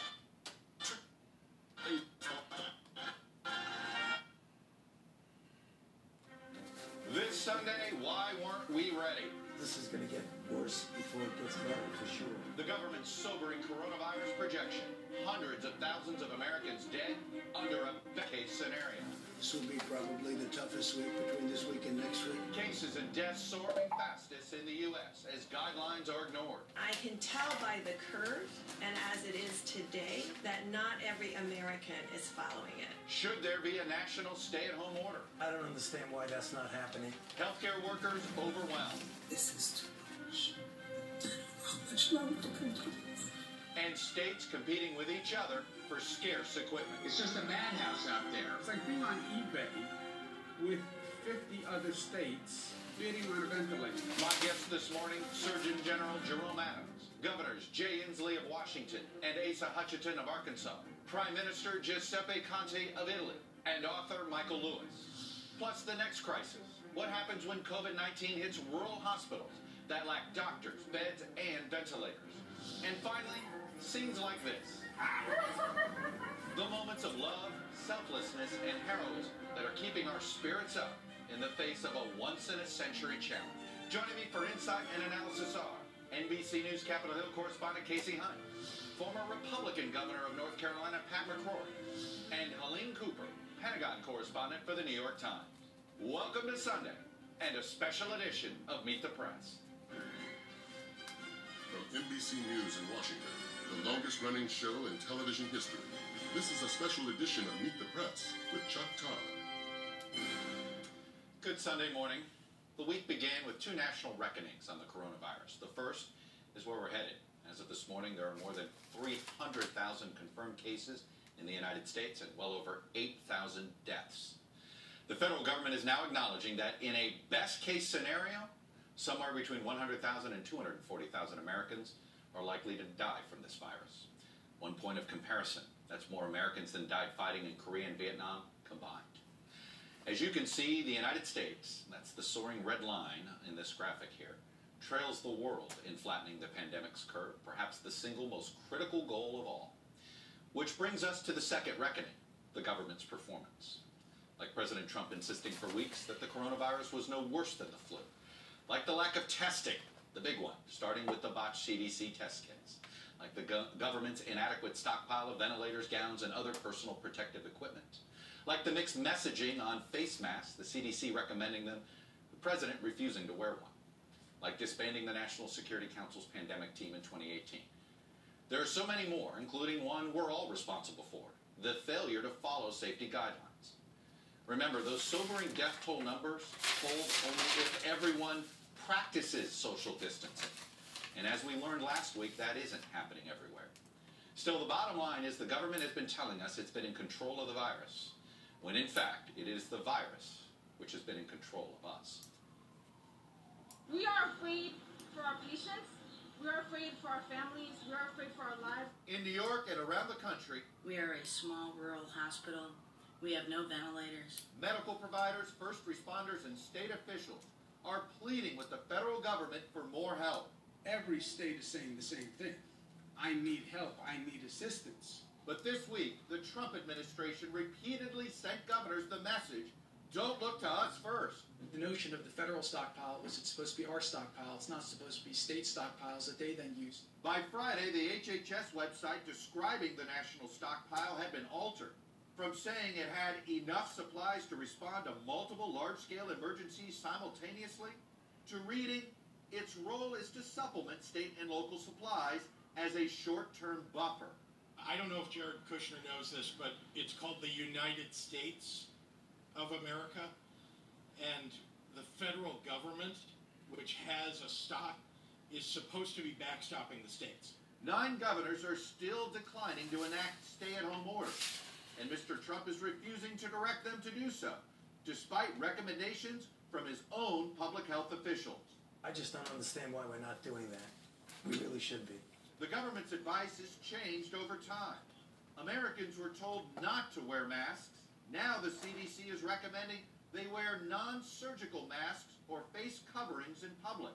[SPEAKER 11] This Sunday, why weren't we ready?
[SPEAKER 21] This is going to get worse before it gets gets better for sure.
[SPEAKER 11] The government's sobering coronavirus projection. Hundreds of thousands of Americans dead under a case scenario.
[SPEAKER 21] This will be probably the toughest week between this week and next week.
[SPEAKER 11] Cases and deaths soaring fastest in the U.S. as guidelines are ignored.
[SPEAKER 24] I can tell by the curve and as it is today that not every American is following it.
[SPEAKER 11] Should there be a national stay-at-home order?
[SPEAKER 21] I don't understand why that's not happening.
[SPEAKER 11] Healthcare workers overwhelmed.
[SPEAKER 21] This is too much. How much longer to continue?
[SPEAKER 11] And states competing with each other for scarce equipment.
[SPEAKER 17] It's just a madhouse out there. It's like being on eBay with 50 other states bidding on a ventilator.
[SPEAKER 11] My guest this morning, Surgeon General Jerome Adams, Governors Jay Inslee of Washington and Asa Hutchinson of Arkansas, Prime Minister Giuseppe Conte of Italy, and author Michael Lewis. Plus the next crisis. What happens when COVID-19 hits rural hospitals that lack doctors, beds, and ventilators? And finally, scenes like this. The moments of love, selflessness, and heroism that are keeping our spirits up in the face of a once-in-a-century challenge. Joining me for insight and analysis are NBC News Capitol Hill correspondent Kasie Hunt, former Republican governor of North Carolina Pat McCrory, and Helene Cooper, Pentagon correspondent for the New York Times. Welcome to Sunday and a special edition of Meet the Press.
[SPEAKER 25] From NBC News in Washington, the longest running show in television history. This is a special edition of Meet the Press with Chuck Todd.
[SPEAKER 11] Good Sunday morning. The week began with two national reckonings on the coronavirus. The first is where we're headed. As of this morning, there are more than 300,000 confirmed cases in the United States and well over 8,000 deaths. The federal government is now acknowledging that in a best case scenario, somewhere between 100,000 and 240,000 Americans are likely to die from this virus. One point of comparison that's more Americans than died fighting in Korea and Vietnam combined. As you can see, the United States, that's the soaring red line in this graphic here, trails the world in flattening the pandemic's curve, perhaps the single most critical goal of all. Which brings us to the second reckoning the government's performance. Like President Trump insisting for weeks that the coronavirus was no worse than the flu. Like the lack of testing, the big one, starting with the botched CDC test kits. Like the go- government's inadequate stockpile of ventilators, gowns, and other personal protective equipment. Like the mixed messaging on face masks, the CDC recommending them, the president refusing to wear one. Like disbanding the National Security Council's pandemic team in 2018. There are so many more, including one we're all responsible for the failure to follow safety guidelines. Remember, those sobering death toll numbers hold only if everyone practices social distancing. And as we learned last week, that isn't happening everywhere. Still, the bottom line is the government has been telling us it's been in control of the virus, when in fact, it is the virus which has been in control of us.
[SPEAKER 26] We are afraid for our patients. We are afraid for our families. We are afraid for our lives.
[SPEAKER 11] In New York and around the country,
[SPEAKER 27] We are a small rural hospital. We have no ventilators.
[SPEAKER 11] medical providers, first responders, and state officials are pleading with the federal government for more help.
[SPEAKER 17] Every state is saying the same thing. I need help. I need assistance.
[SPEAKER 11] But this week, the Trump administration repeatedly sent governors the message don't look to us first.
[SPEAKER 28] The notion of the federal stockpile is it's supposed to be our stockpile. It's not supposed to be state stockpiles that they then use.
[SPEAKER 11] By Friday, the HHS website describing the national stockpile had been altered from saying it had enough supplies to respond to multiple large scale emergencies simultaneously to reading its role is to supplement state and local supplies as a short term buffer.
[SPEAKER 29] I don't know if Jared Kushner knows this, but it's called the United States of America. And the federal government, which has a stock, is supposed to be backstopping the states.
[SPEAKER 11] Nine governors are still declining to enact stay at home orders, and Mr. Trump is refusing to direct them to do so, despite recommendations from his own public health officials.
[SPEAKER 21] I just don't understand why we're not doing that. We really should be.
[SPEAKER 11] The government's advice has changed over time. Americans were told not to wear masks. Now the CDC is recommending they wear non surgical masks or face coverings in public.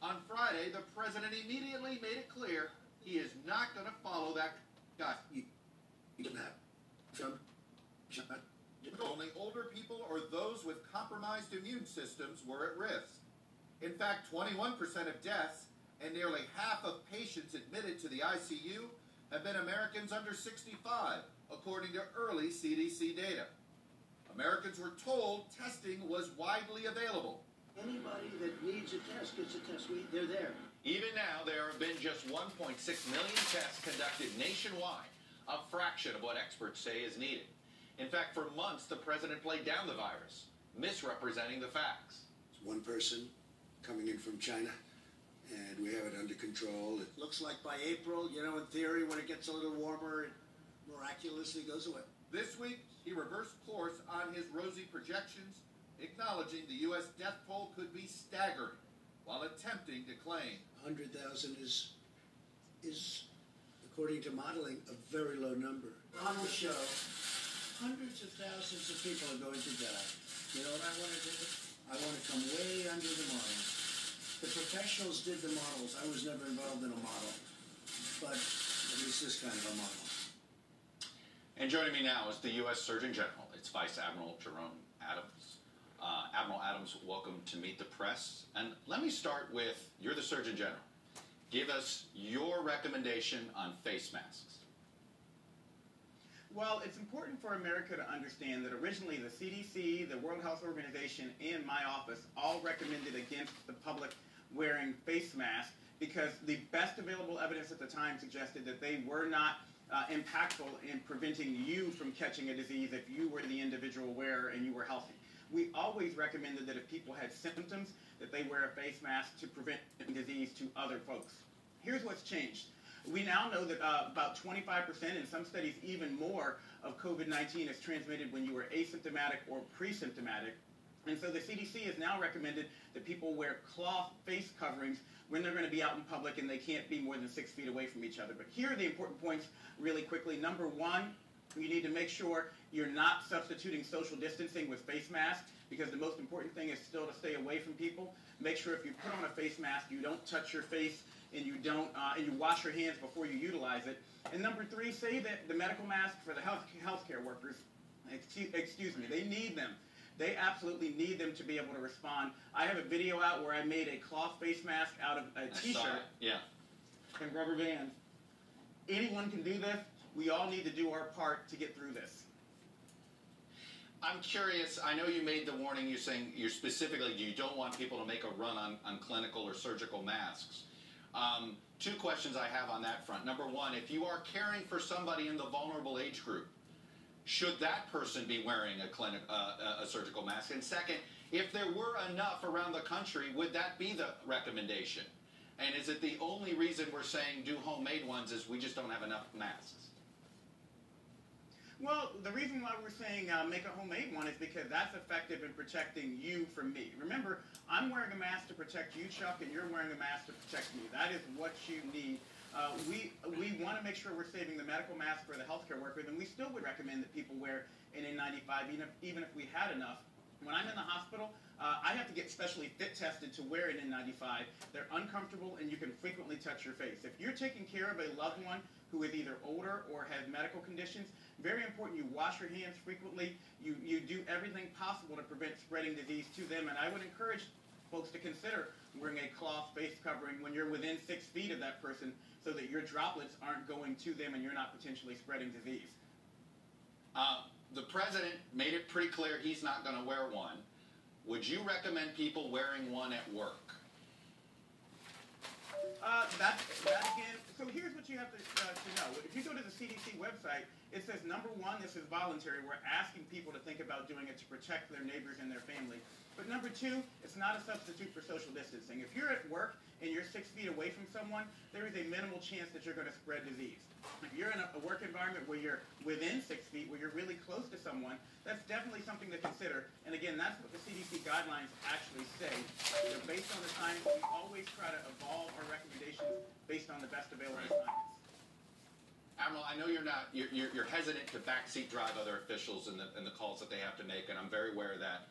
[SPEAKER 11] On Friday, the president immediately made it clear he is not going to follow that guide. Only older people or those with compromised immune systems were at risk. In fact, 21% of deaths
[SPEAKER 30] and nearly half of patients admitted to the ICU have been Americans under 65, according to early CDC data. Americans were told testing was widely available.
[SPEAKER 21] Anybody that needs a test gets a test. We, they're there.
[SPEAKER 11] Even now, there have been just 1.6 million tests conducted nationwide, a fraction of what experts say is needed. In fact, for months, the president played down the virus, misrepresenting the facts.
[SPEAKER 21] It's one person coming in from China, and we have it under control. It looks like by April, you know, in theory, when it gets a little warmer, it miraculously goes away.
[SPEAKER 30] This week, he reversed course on his rosy projections, acknowledging the U.S. death toll could be staggering while attempting to claim
[SPEAKER 21] 100,000 is, is, according to modeling, a very low number. On the show, hundreds of thousands of people are going to die. You know what I want to do? I want to come way under the model. The professionals did the models. I was never involved in a model, but at least this kind of a model.
[SPEAKER 11] And joining me now is the U.S. Surgeon General. It's Vice Admiral Jerome Adams. Uh, Admiral Adams, welcome to Meet the Press. And let me start with you're the Surgeon General. Give us your recommendation on face masks.
[SPEAKER 1] Well, it's important for America to understand that originally the CDC, the World Health Organization, and my office all recommended against the public wearing face masks because the best available evidence at the time suggested that they were not uh, impactful in preventing you from catching a disease if you were the individual wearer and you were healthy. We always recommended that if people had symptoms, that they wear a face mask to prevent disease to other folks. Here's what's changed. We now know that uh, about 25%, in some studies even more, of COVID-19 is transmitted when you are asymptomatic or pre-symptomatic. And so the CDC has now recommended that people wear cloth face coverings when they're going to be out in public and they can't be more than six feet away from each other. But here are the important points really quickly. Number one, you need to make sure you're not substituting social distancing with face masks because the most important thing is still to stay away from people. Make sure if you put on a face mask, you don't touch your face and you don't uh, and you wash your hands before you utilize it. And number three, say that the medical mask for the health healthcare workers, excuse, excuse me, they need them. They absolutely need them to be able to respond. I have a video out where I made a cloth face mask out of a t-shirt
[SPEAKER 11] Yeah.
[SPEAKER 1] and rubber bands. Anyone can do this. We all need to do our part to get through this.
[SPEAKER 11] I'm curious. I know you made the warning. You're saying you're specifically you don't want people to make a run on, on clinical or surgical masks. Um, two questions I have on that front. Number one, if you are caring for somebody in the vulnerable age group, should that person be wearing a clinic uh, a surgical mask? And second, if there were enough around the country, would that be the recommendation? And is it the only reason we're saying do homemade ones is we just don't have enough masks?
[SPEAKER 1] Well, the reason why we're saying uh, make a homemade one is because that's effective in protecting you from me. Remember, I'm wearing a mask to protect you, Chuck, and you're wearing a mask to protect me. That is what you need. Uh, we we want to make sure we're saving the medical mask for the healthcare workers, and we still would recommend that people wear an N95, even if, even if we had enough. When I'm in the hospital, uh, I have to get specially fit tested to wear an N95. They're uncomfortable, and you can frequently touch your face. If you're taking care of a loved one who is either older or has medical conditions, very important you wash your hands frequently. You, you do everything possible to prevent spreading disease to them. And I would encourage folks to consider wearing a cloth face covering when you're within six feet of that person so that your droplets aren't going to them and you're not potentially spreading disease.
[SPEAKER 11] Uh, the president made it pretty clear he's not going to wear one. Would you recommend people wearing one at work?
[SPEAKER 1] Uh, that, that again, so here's what you have to, uh, to know. If you go to the CDC website, it says number one, this is voluntary. We're asking people to think about doing it to protect their neighbors and their family. But number two, it's not a substitute for social distancing. If you're at work and you're six feet away from someone, there is a minimal chance that you're going to spread disease. If you're in a, a work environment where you're within six feet, where you're really close to someone, that's definitely something to consider. And again, that's what the CDC guidelines actually say. They're based on the science. We always try to evolve our recommendations based on the best available science.
[SPEAKER 11] Admiral, I know you're not you're, you're, you're hesitant to backseat drive other officials in the in the calls that they have to make, and I'm very aware of that.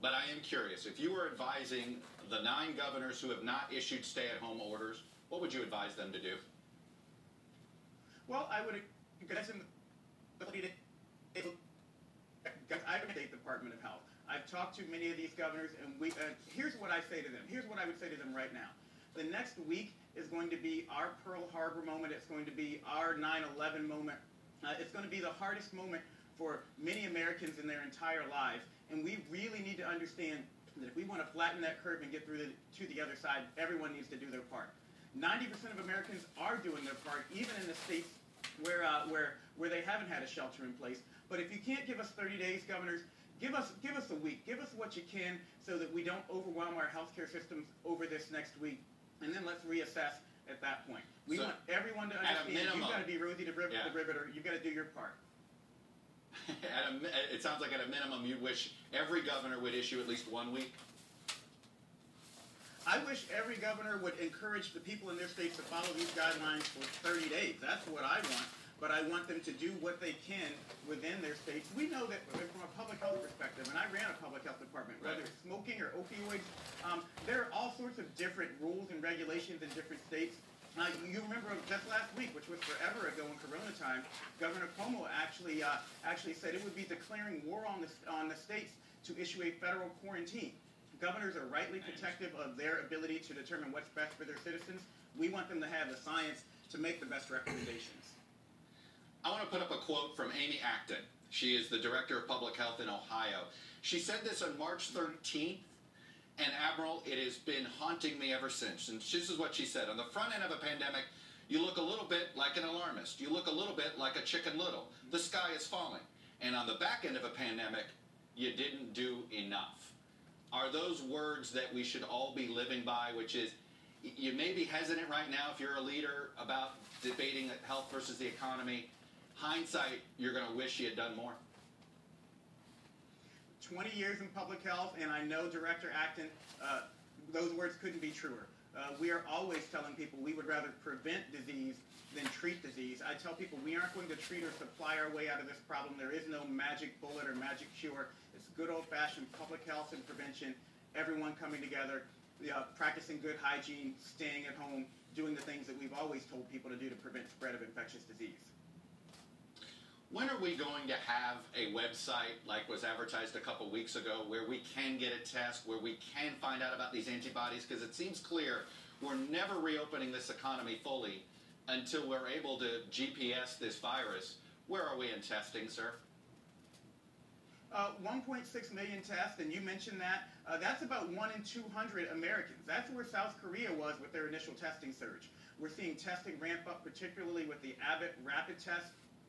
[SPEAKER 11] But I am curious if you were advising the nine governors who have not issued stay-at-home orders, what would you advise them to do?
[SPEAKER 1] Well, I would them to I don't State Department of Health. I've talked to many of these governors, and we. Uh, here's what I say to them. Here's what I would say to them right now. The next week is going to be our Pearl Harbor moment. It's going to be our 9/11 moment. Uh, it's going to be the hardest moment for many Americans in their entire lives, and we really need to understand that if we want to flatten that curve and get through the, to the other side, everyone needs to do their part. 90% of Americans are doing their part, even in the states where, uh, where, where they haven't had a shelter in place. But if you can't give us 30 days, governors, give us, give us a week. Give us what you can so that we don't overwhelm our healthcare systems over this next week. And then let's reassess at that point. We
[SPEAKER 11] So,
[SPEAKER 1] want everyone to understand
[SPEAKER 11] minimum-
[SPEAKER 1] you've got to be Rosie the, Riv-
[SPEAKER 11] Yeah.
[SPEAKER 1] the Riveter. You've got to do your part.
[SPEAKER 11] at a, it sounds like at a minimum you wish every governor would issue at least one week.
[SPEAKER 1] I wish every governor would encourage the people in their states to follow these guidelines for 30 days. That's what I want. But I want them to do what they can within their states. We know that from a public health perspective, and I ran a public health department, whether it's smoking or opioids, um, there are all sorts of different rules and regulations in different states. Uh, you remember just last week, which was forever ago in Corona time, Governor Cuomo actually uh, actually said it would be declaring war on the on the states to issue a federal quarantine. Governors are rightly protective of their ability to determine what's best for their citizens. We want them to have the science to make the best recommendations.
[SPEAKER 11] I want to put up a quote from Amy Acton. She is the director of public health in Ohio. She said this on March 13th, and Admiral, it has been haunting me ever since. And this is what she said On the front end of a pandemic, you look a little bit like an alarmist. You look a little bit like a chicken little. The sky is falling. And on the back end of a pandemic, you didn't do enough. Are those words that we should all be living by, which is you may be hesitant right now if you're a leader about debating health versus the economy. Hindsight, you're going to wish you had done more.
[SPEAKER 1] 20 years in public health, and I know Director Acton, uh, those words couldn't be truer. Uh, we are always telling people we would rather prevent disease than treat disease. I tell people we aren't going to treat or supply our way out of this problem. There is no magic bullet or magic cure. It's good old-fashioned public health and prevention, everyone coming together, uh, practicing good hygiene, staying at home, doing the things that we've always told people to do to prevent spread of infectious disease.
[SPEAKER 11] When are we going to have a website like was advertised a couple weeks ago where we can get a test, where we can find out about these antibodies? Because it seems clear we're never reopening this economy fully until we're able to GPS this virus. Where are we in testing, sir?
[SPEAKER 1] Uh, 1.6 million tests, and you mentioned that. Uh, that's about 1 in 200 Americans. That's where South Korea was with their initial testing surge. We're seeing testing ramp up, particularly with the Abbott rapid test.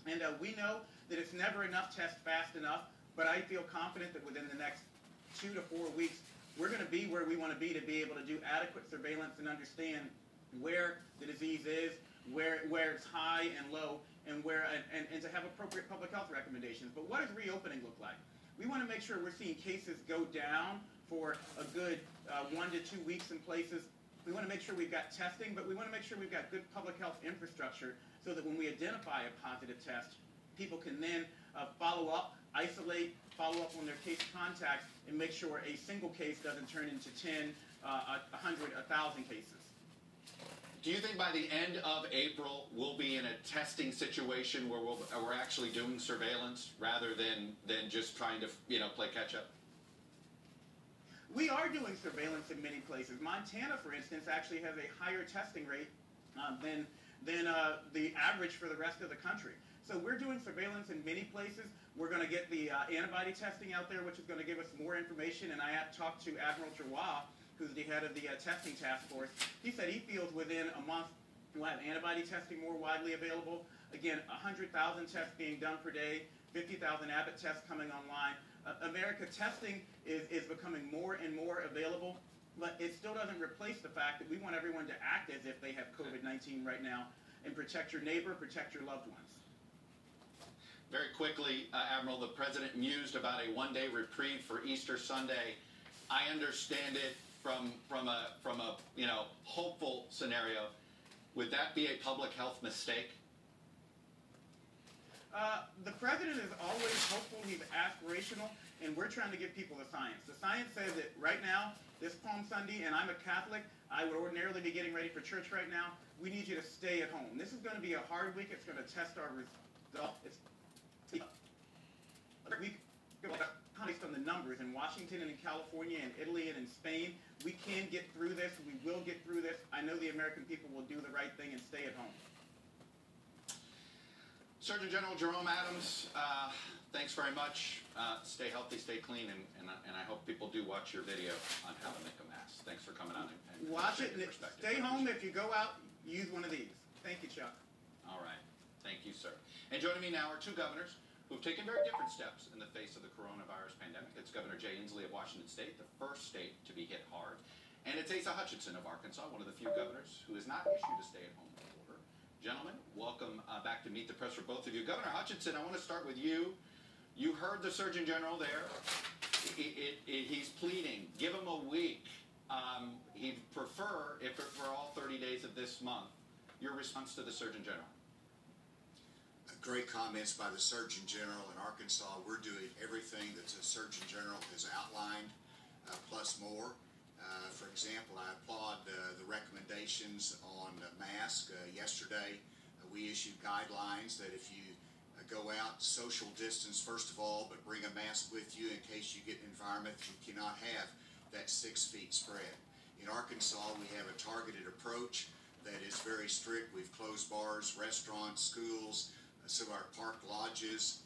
[SPEAKER 1] And uh, we know that it's never enough tests fast enough, but I feel confident that within the next two to four weeks, we're going to be where we want to be to be able to do adequate surveillance and understand where the disease is, where, where it's high and low, and, where, and, and, to have appropriate public health recommendations. But what does reopening look like? We want to make sure we're seeing cases go down for a good uh, one to two weeks in places. We want to make sure we've got testing, but we want to make sure we've got good public health infrastructure so that when we identify a positive test, people can then uh, follow up, isolate, follow up on their case contacts, and make sure a single case doesn't turn into 10, uh, 100, 1,000 cases.
[SPEAKER 11] Do you think by the end of April we'll be in a testing situation where we'll, we're actually doing surveillance rather than, than just trying to you know play catch up?
[SPEAKER 1] We are doing surveillance in many places. Montana, for instance, actually has a higher testing rate uh, than than uh, the average for the rest of the country. So we're doing surveillance in many places. We're going to get the uh, antibody testing out there, which is going to give us more information. And I talked to Admiral Giroir, who's the head of the uh, testing task force. He said he feels within a month we'll have antibody testing more widely available. Again, 100,000 tests being done per day, 50,000 Abbott tests coming online. America testing is, is becoming more and more available, but it still doesn't replace the fact that we want everyone to act as if they have COVID 19 right now and protect your neighbor, protect your loved ones.
[SPEAKER 11] Very quickly, uh, Admiral, the president mused about a one-day reprieve for Easter Sunday. I understand it from from a from a you know hopeful scenario. Would that be a public health mistake?
[SPEAKER 1] Uh, the president is always hopeful, he's aspirational, and we're trying to give people the science. The science says that right now, this Palm Sunday, and I'm a Catholic, I would ordinarily be getting ready for church right now. We need you to stay at home. This is going to be a hard week. It's going to test our result. It's week based on the numbers in Washington and in California and Italy and in Spain, we can get through this. We will get through this. I know the American people will do the right thing and stay at home.
[SPEAKER 11] Surgeon General Jerome Adams, uh, thanks very much. Uh, stay healthy, stay clean, and, and, and I hope people do watch your video on how to make a mask. Thanks for coming on and, and
[SPEAKER 1] Watch it and stay home. If you go out, use one of these. Thank you, Chuck.
[SPEAKER 11] All right. Thank you, sir. And joining me now are two governors who have taken very different steps in the face of the coronavirus pandemic. It's Governor Jay Inslee of Washington State, the first state to be hit hard. And it's Asa Hutchinson of Arkansas, one of the few governors who has not issued a stay-at-home order. Gentlemen, welcome uh, back to Meet the Press for both of you. Governor Hutchinson, I want to start with you. You heard the Surgeon General there. It, it, it, he's pleading, give him a week. Um, he'd prefer if it were all 30 days of this month. Your response to the Surgeon General?
[SPEAKER 31] great comments by the Surgeon General in Arkansas. We're doing everything that the Surgeon General has outlined, uh, plus more. Uh, for example, I applaud uh, the recommendations on masks. Uh, yesterday, uh, we issued guidelines that if you uh, go out, social distance first of all, but bring a mask with you in case you get an environment that you cannot have that six feet spread. In Arkansas, we have a targeted approach that is very strict. We've closed bars, restaurants, schools, some of our park lodges.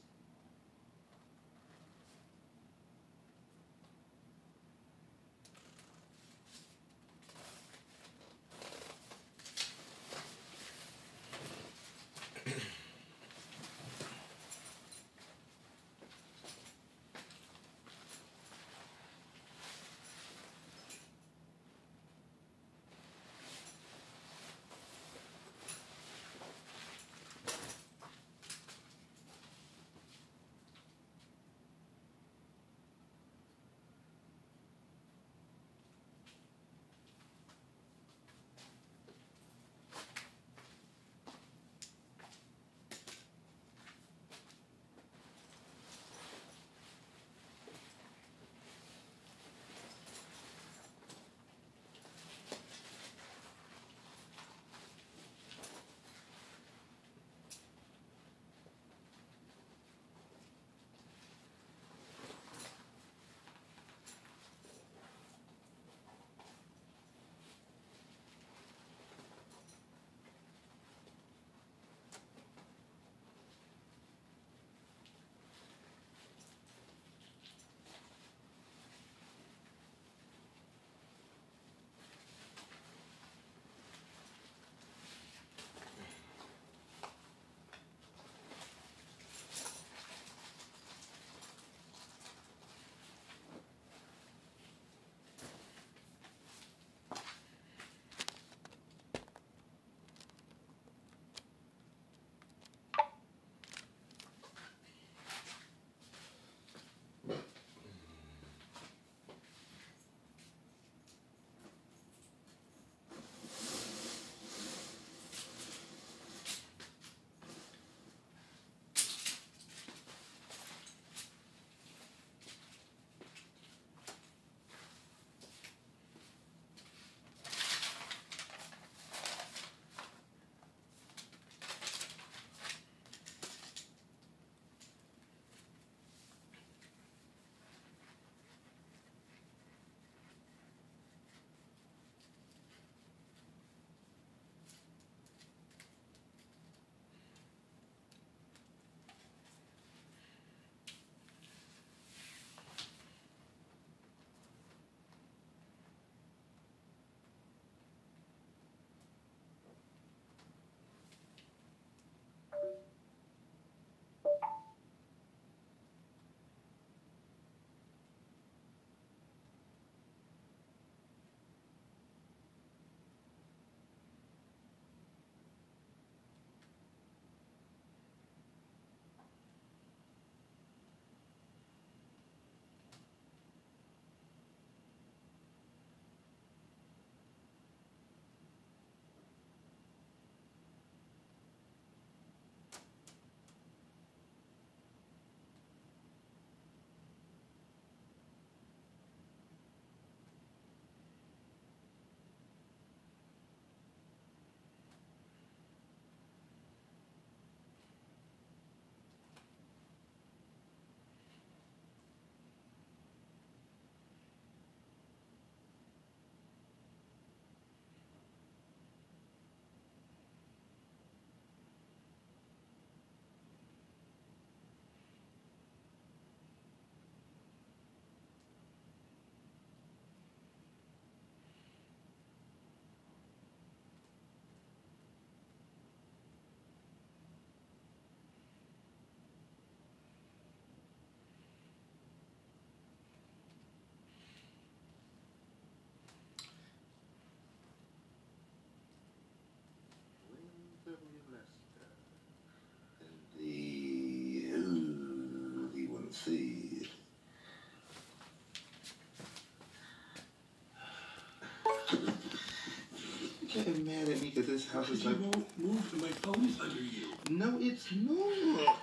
[SPEAKER 5] Getting mad at me because this house is
[SPEAKER 32] You
[SPEAKER 5] like.
[SPEAKER 32] won't move to my phone is under you.
[SPEAKER 5] No, it's not.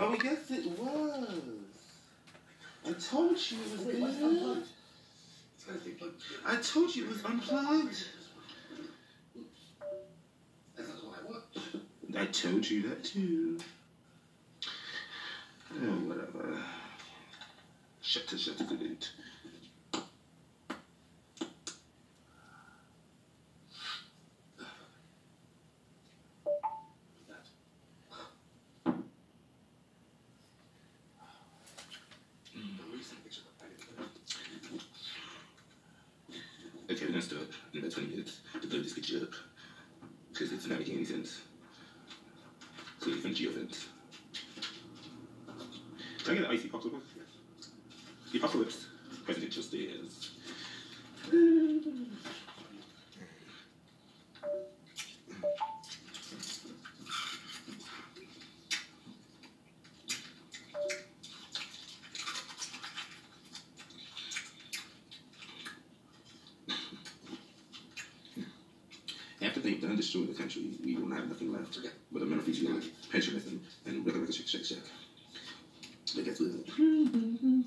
[SPEAKER 5] Oh, yes, it was. I told you it was
[SPEAKER 32] unplugged? It's gotta stay plugged.
[SPEAKER 5] I told you it was unplugged.
[SPEAKER 32] That's what I want.
[SPEAKER 5] I told you that too. Oh, whatever. Shut to shut to delete. Okay, we're gonna start in about 20 minutes to blow this picture up. Because it's not making any sense. So it's from geofence. Can I get an icy popsicle? The apocalypse. Presidential stairs. After they've done destroy the country, we will not have nothing left but a mental feature, pensionism, and regular shake, shake, shake. But guess what?
[SPEAKER 2] Come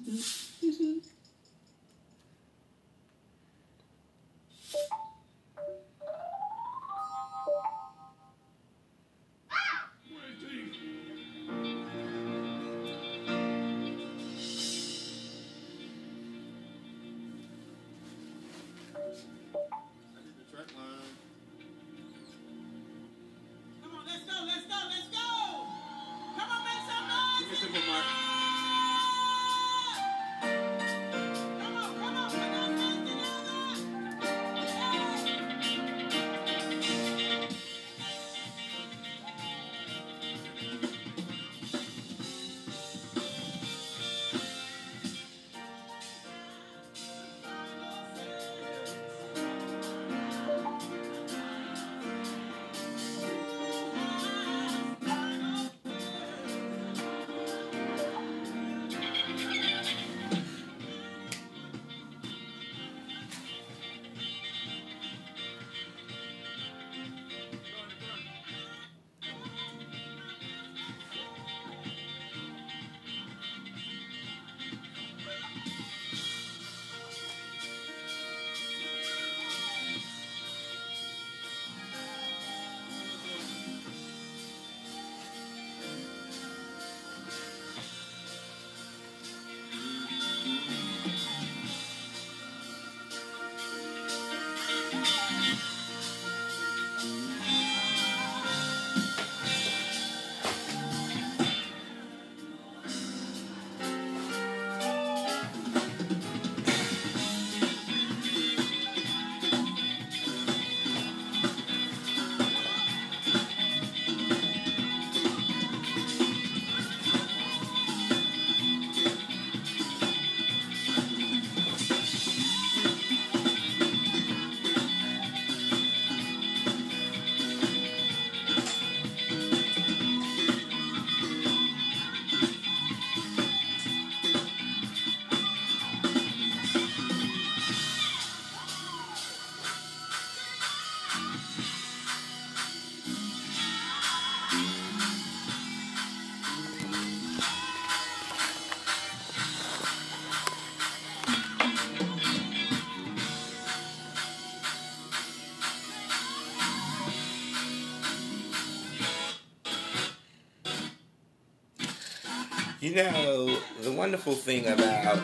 [SPEAKER 5] You know, the wonderful thing about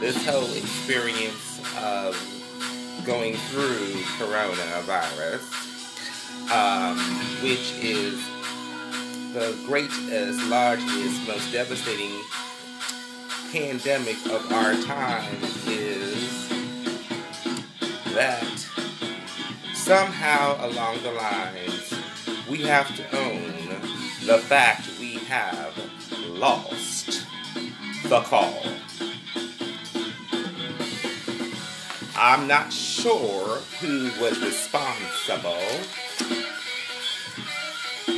[SPEAKER 5] this whole experience of going through coronavirus, um, which is the greatest, largest, most devastating pandemic of our time, is that somehow along the lines we have to own the fact we have lost the call. I'm not sure who was responsible,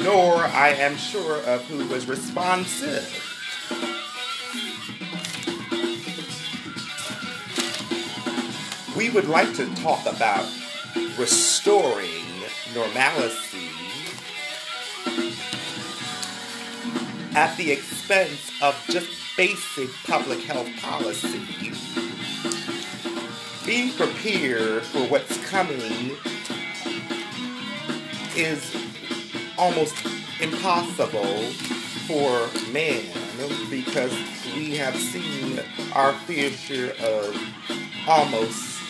[SPEAKER 5] nor I am sure of who was responsive. we would like to talk about restoring normalcy at the expense of just basic public health policy. Being prepared for what's coming is almost impossible for man because we have seen our future of almost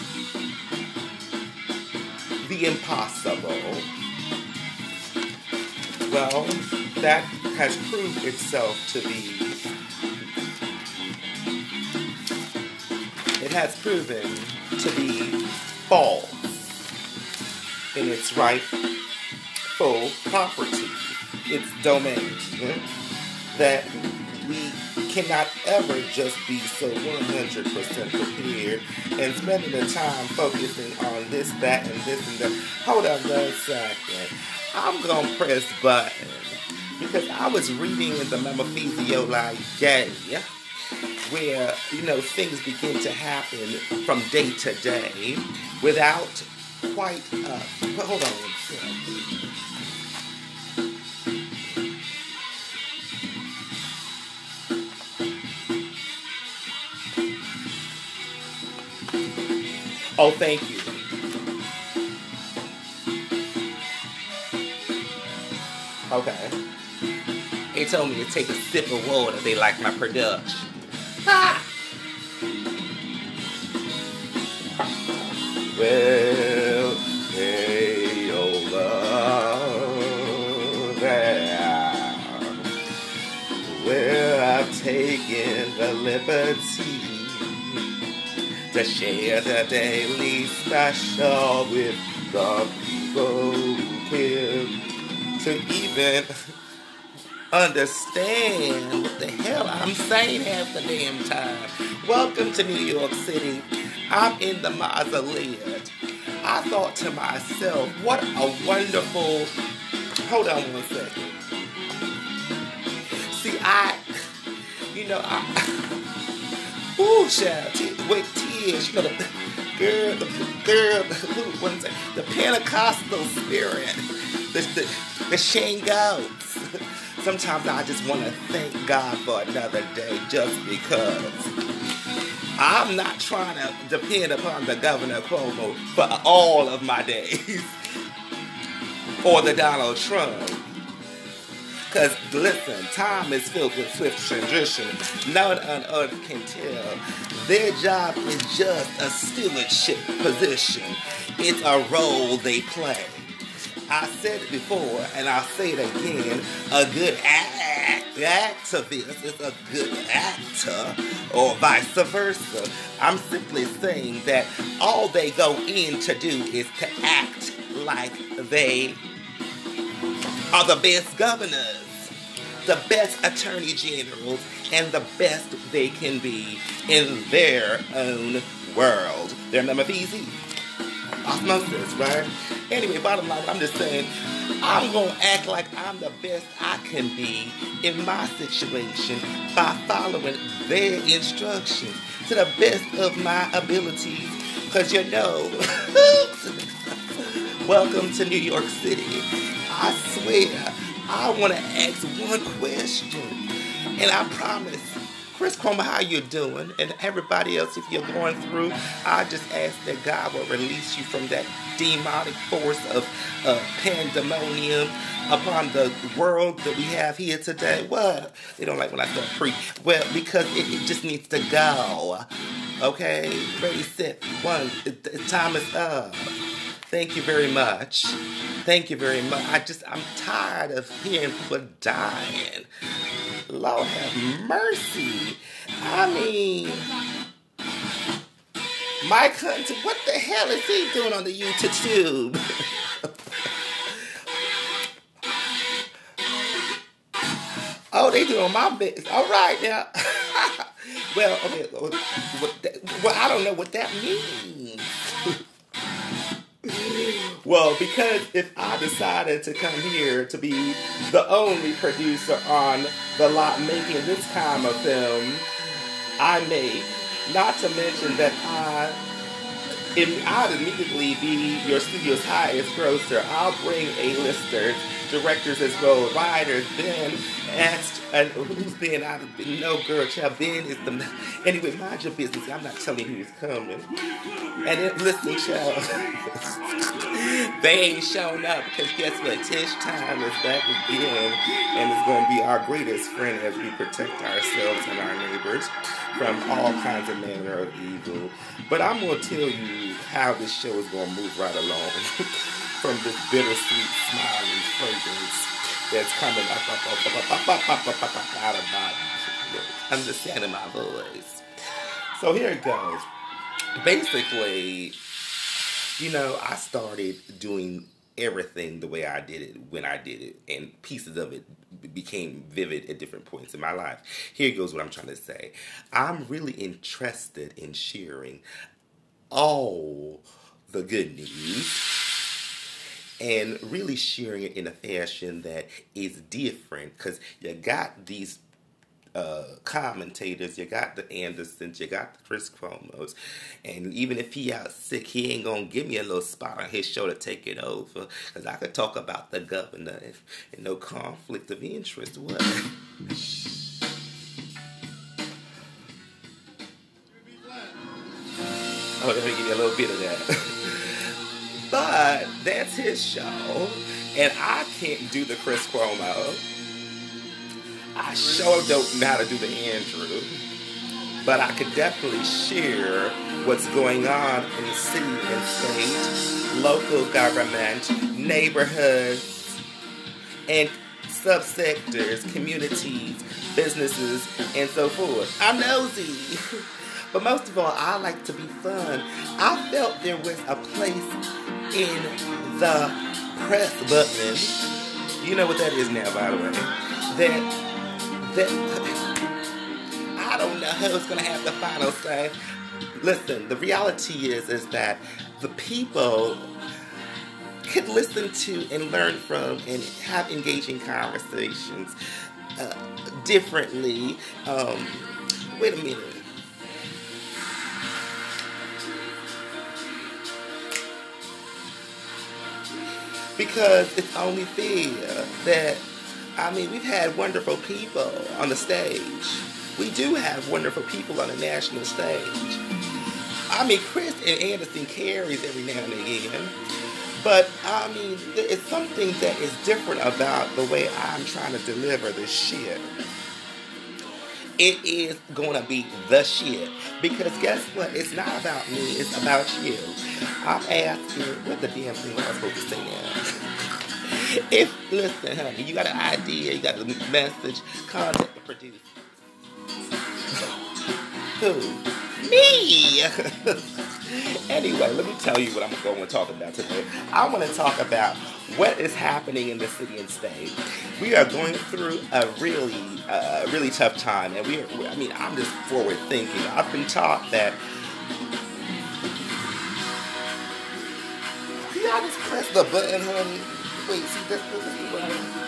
[SPEAKER 5] the impossible. Well, that has proved itself to be, has proven to be false in its rightful property, its domain, that we cannot ever just be so 100% prepared and spending the time focusing on this, that, and this and that. Hold on one second. I'm going to press button because I was reading in the Metaphysio Day where, you know, things begin to happen from day to day without quite, uh, hold on Oh, thank you. Okay. They told me to take a sip of water. They like my production. Well, hey, oh, love, yeah. Well, I've taken the liberty to share the daily special with the people care to even understand what the hell I'm saying half the damn time. Welcome to New York City. I'm in the mausoleum. I thought to myself, what a wonderful. Hold on one second. See, I, you know, I. Ooh, child, wait, tears. You know, the girl, the girl, it? The Pentecostal spirit, the the, the Shane goats. Sometimes I just want to thank God for another day, just because. I'm not trying to depend upon the Governor Cuomo for all of my days, or the Donald Trump. Because, listen, time is filled with swift transition. No one on earth can tell. Their job is just a stewardship position. It's a role they play. I said before, and I'll say it again. A good act, activist is a good actor, or vice versa. I'm simply saying that all they go in to do is to act like they are the best governors, the best attorney generals, and the best they can be in their own world. They're number easy. Osmosis, right? Anyway, bottom line, I'm just saying, I'm gonna act like I'm the best I can be in my situation by following their instructions to the best of my abilities. Cause you know, welcome to New York City. I swear, I want to ask one question, and I promise, Chris Cuomo, how you doing? And everybody else, if you're going through, I just ask that God will release you from that demonic force of uh, pandemonium upon the world that we have here today. What? They don't like when I start preach. Well, because it, it just needs to go. Okay? Ready, set, one. It, it, time is up. Thank you very much. Thank you very much. I just, I'm tired of hearing people dying. Lord have mercy. I mean, Mike Hunter, what the hell is he doing on the YouTube? they doing my best. All right now. well, okay. Well, I don't know what that means. Well, because if I decided to come here to be the only producer on the lot making this kind of film, I make, not to mention that I and I'd immediately be your studio's highest grosser. I'll bring A-listers, directors as well, writers. Ben asked, and who's Ben? I no girl, child. Ben is the. Anyway, mind your business. I'm not telling you who's coming. And then, listen, child. they ain't showing up because guess what? Tish time is back again, and it's going to be our greatest friend as we protect ourselves and our neighbors from all kinds of manner of evil. But I'm going to tell you how this show is going to move right along from this bittersweet smiling fragrance that's coming up, up, up, up, up, up, up, up, up, up, out of my understanding my voice. So here it goes. Basically, you know, I started doing everything the way I did it when I did it, and pieces of it became vivid at different points in my life. Here goes what I'm trying to say. I'm really interested in sharing all the good news and really sharing it in a fashion that is different because you got these uh, commentators, you got the Andersons, you got the Chris Cuomo's, and even if he out sick, he ain't gonna give me a little spot on his show to take it over, cause I could talk about the governor and no conflict of interest. What? Oh, let me give you a little bit of that. but that's his show, and I can't do the Chris Cuomo. I sure don't know how to do the Andrew, but I could definitely share what's going on in city and state, local government, neighborhoods, and subsectors, communities, businesses, and so forth. I'm nosy. But most of all, I like to be fun. I felt there was a place in the press button. You know what that is now, by the way. That that I don't know who's gonna have the final say. Listen, the reality is is that the people could listen to and learn from and have engaging conversations uh, differently. Um, wait a minute. Because it's only fair that I mean, we've had wonderful people on the stage. We do have wonderful people on the national stage. I mean, Chris and Anderson carries every now and again. But, I mean, it's something that is different about the way I'm trying to deliver this shit. It is to be the shit. Because guess what? It's not about me, it's about you. I'm asking, what the damn thing I'm supposed to say now? if listen, honey, you got an idea, you got a message, contact the producer. Who? Me. anyway, let me tell you what I'm going to talk about today. I want to talk about what is happening in the city and state. We are going through a really, uh, really tough time, and we are. I mean, I'm just forward thinking. I've been taught that. See, I just press the button, honey. Wait, see, this, this is button.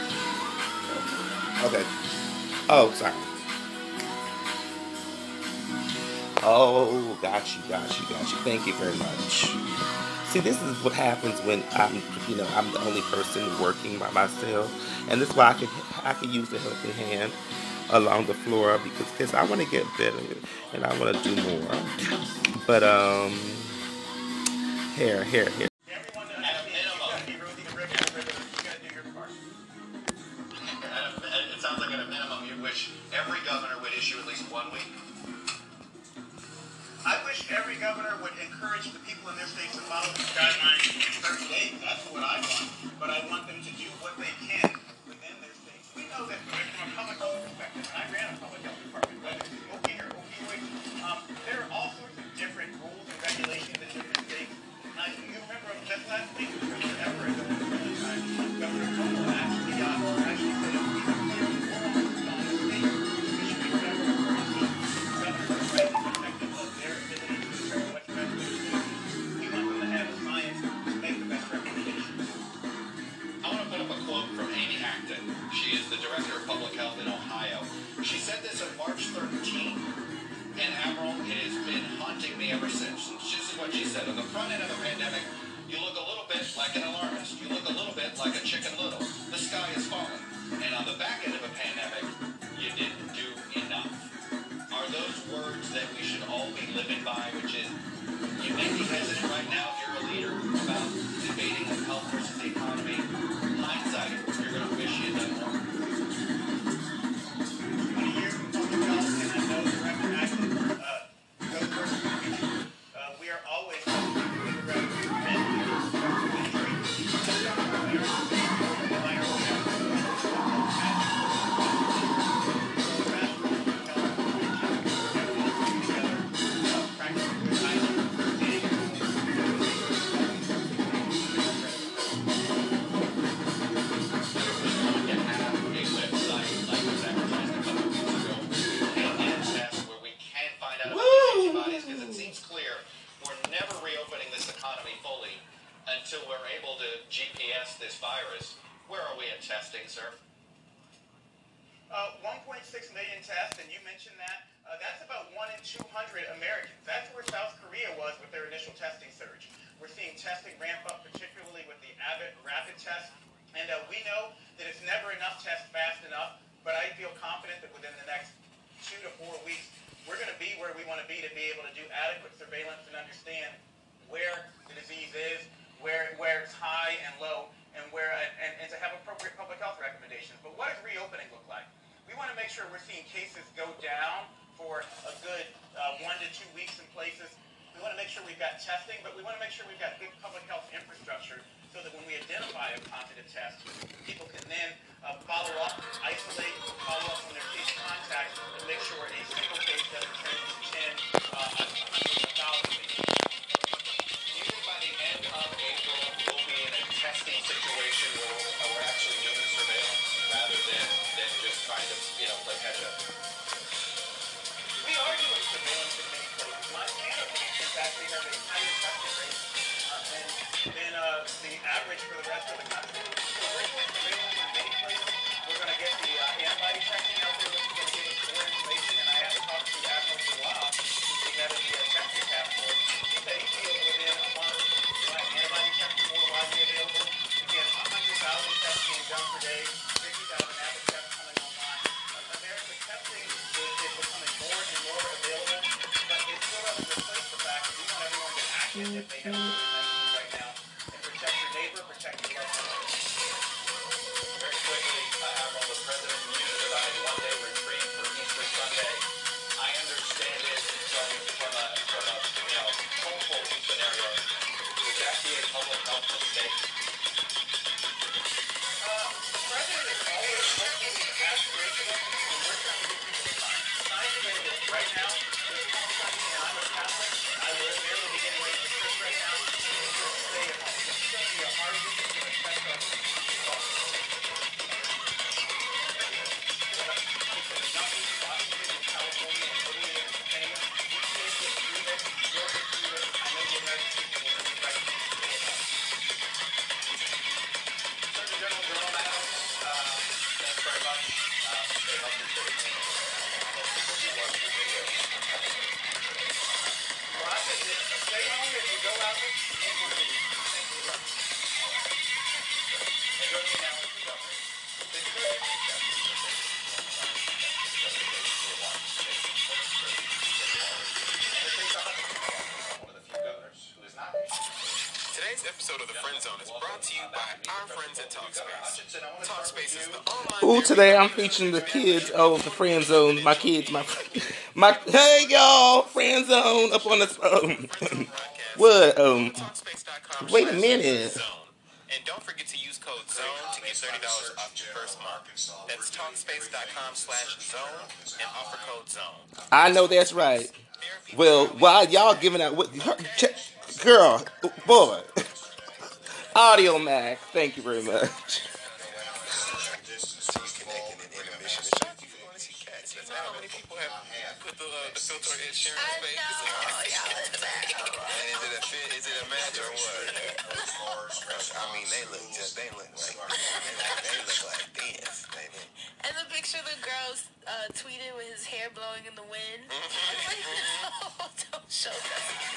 [SPEAKER 5] Okay. Oh, sorry. Oh, got you, got you, got you. Thank you very much. See, this is what happens when I'm, you know, I'm the only person working by myself, and this is why I can, I can use a helping hand along the floor because, because I want to get better and I want to do more. But um, here, here, here.
[SPEAKER 33] It sounds like at a minimum you wish every governor would issue at least one week.
[SPEAKER 1] Governor would encourage the people in their states to follow these guidelines in 30 days. That's what I want. but we want to make sure we've got
[SPEAKER 33] the
[SPEAKER 1] average for the rest of the country. So we're going to many places. We're going to get the uh, antibody testing out there, which is going to give us more information. And I have talked to Admiral Salah, who's the head uh, of the uh, testing task force. He said he feels within a month, uh, antibody testing more widely available. Again, 100,000 tests being done per day.
[SPEAKER 5] Today I'm preaching the kids of the friend zone. My kids, my my hey y'all, friend zone up on the um, what um. Wait a minute.
[SPEAKER 34] And don't forget to use code ZONE to get $30 off your first month. That's talkspace.com slash zone and offer code ZONE.
[SPEAKER 5] I know that's right. Well, while y'all giving out what girl, boy. Audiomack, thank you very much.
[SPEAKER 34] the
[SPEAKER 35] girls uh, tweeted with his hair blowing in the wind. Mm-hmm. Like, no, don't show that.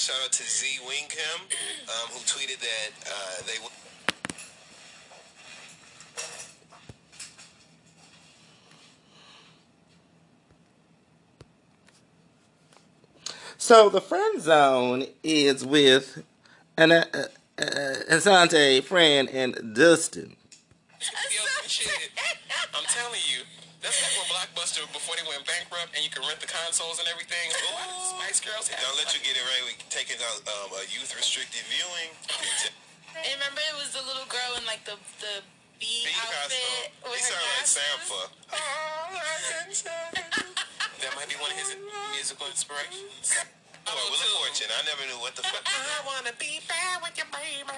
[SPEAKER 2] shout out to Z Wingham, um, who tweeted that uh, they. W-
[SPEAKER 5] So the friend zone is with an uh, uh, uh, Asante, Fran, and Dustin.
[SPEAKER 34] I'm telling you. That's like when Blockbuster, before they went bankrupt, and you can rent the consoles and everything. Oh, Spice Girls.
[SPEAKER 2] Don't let you get it right. We taking out um, a youth restricted viewing.
[SPEAKER 35] And remember, it was the little girl in like the the bee,
[SPEAKER 2] Bee
[SPEAKER 35] outfit
[SPEAKER 2] costume.
[SPEAKER 35] with
[SPEAKER 2] He
[SPEAKER 35] her
[SPEAKER 2] sound like
[SPEAKER 35] glasses.
[SPEAKER 2] Sampha.
[SPEAKER 34] that might be one of his musical inspirations.
[SPEAKER 2] Oh, Wheel of Fortune. I never knew what the fuck.
[SPEAKER 34] I wanna be bad with your baby.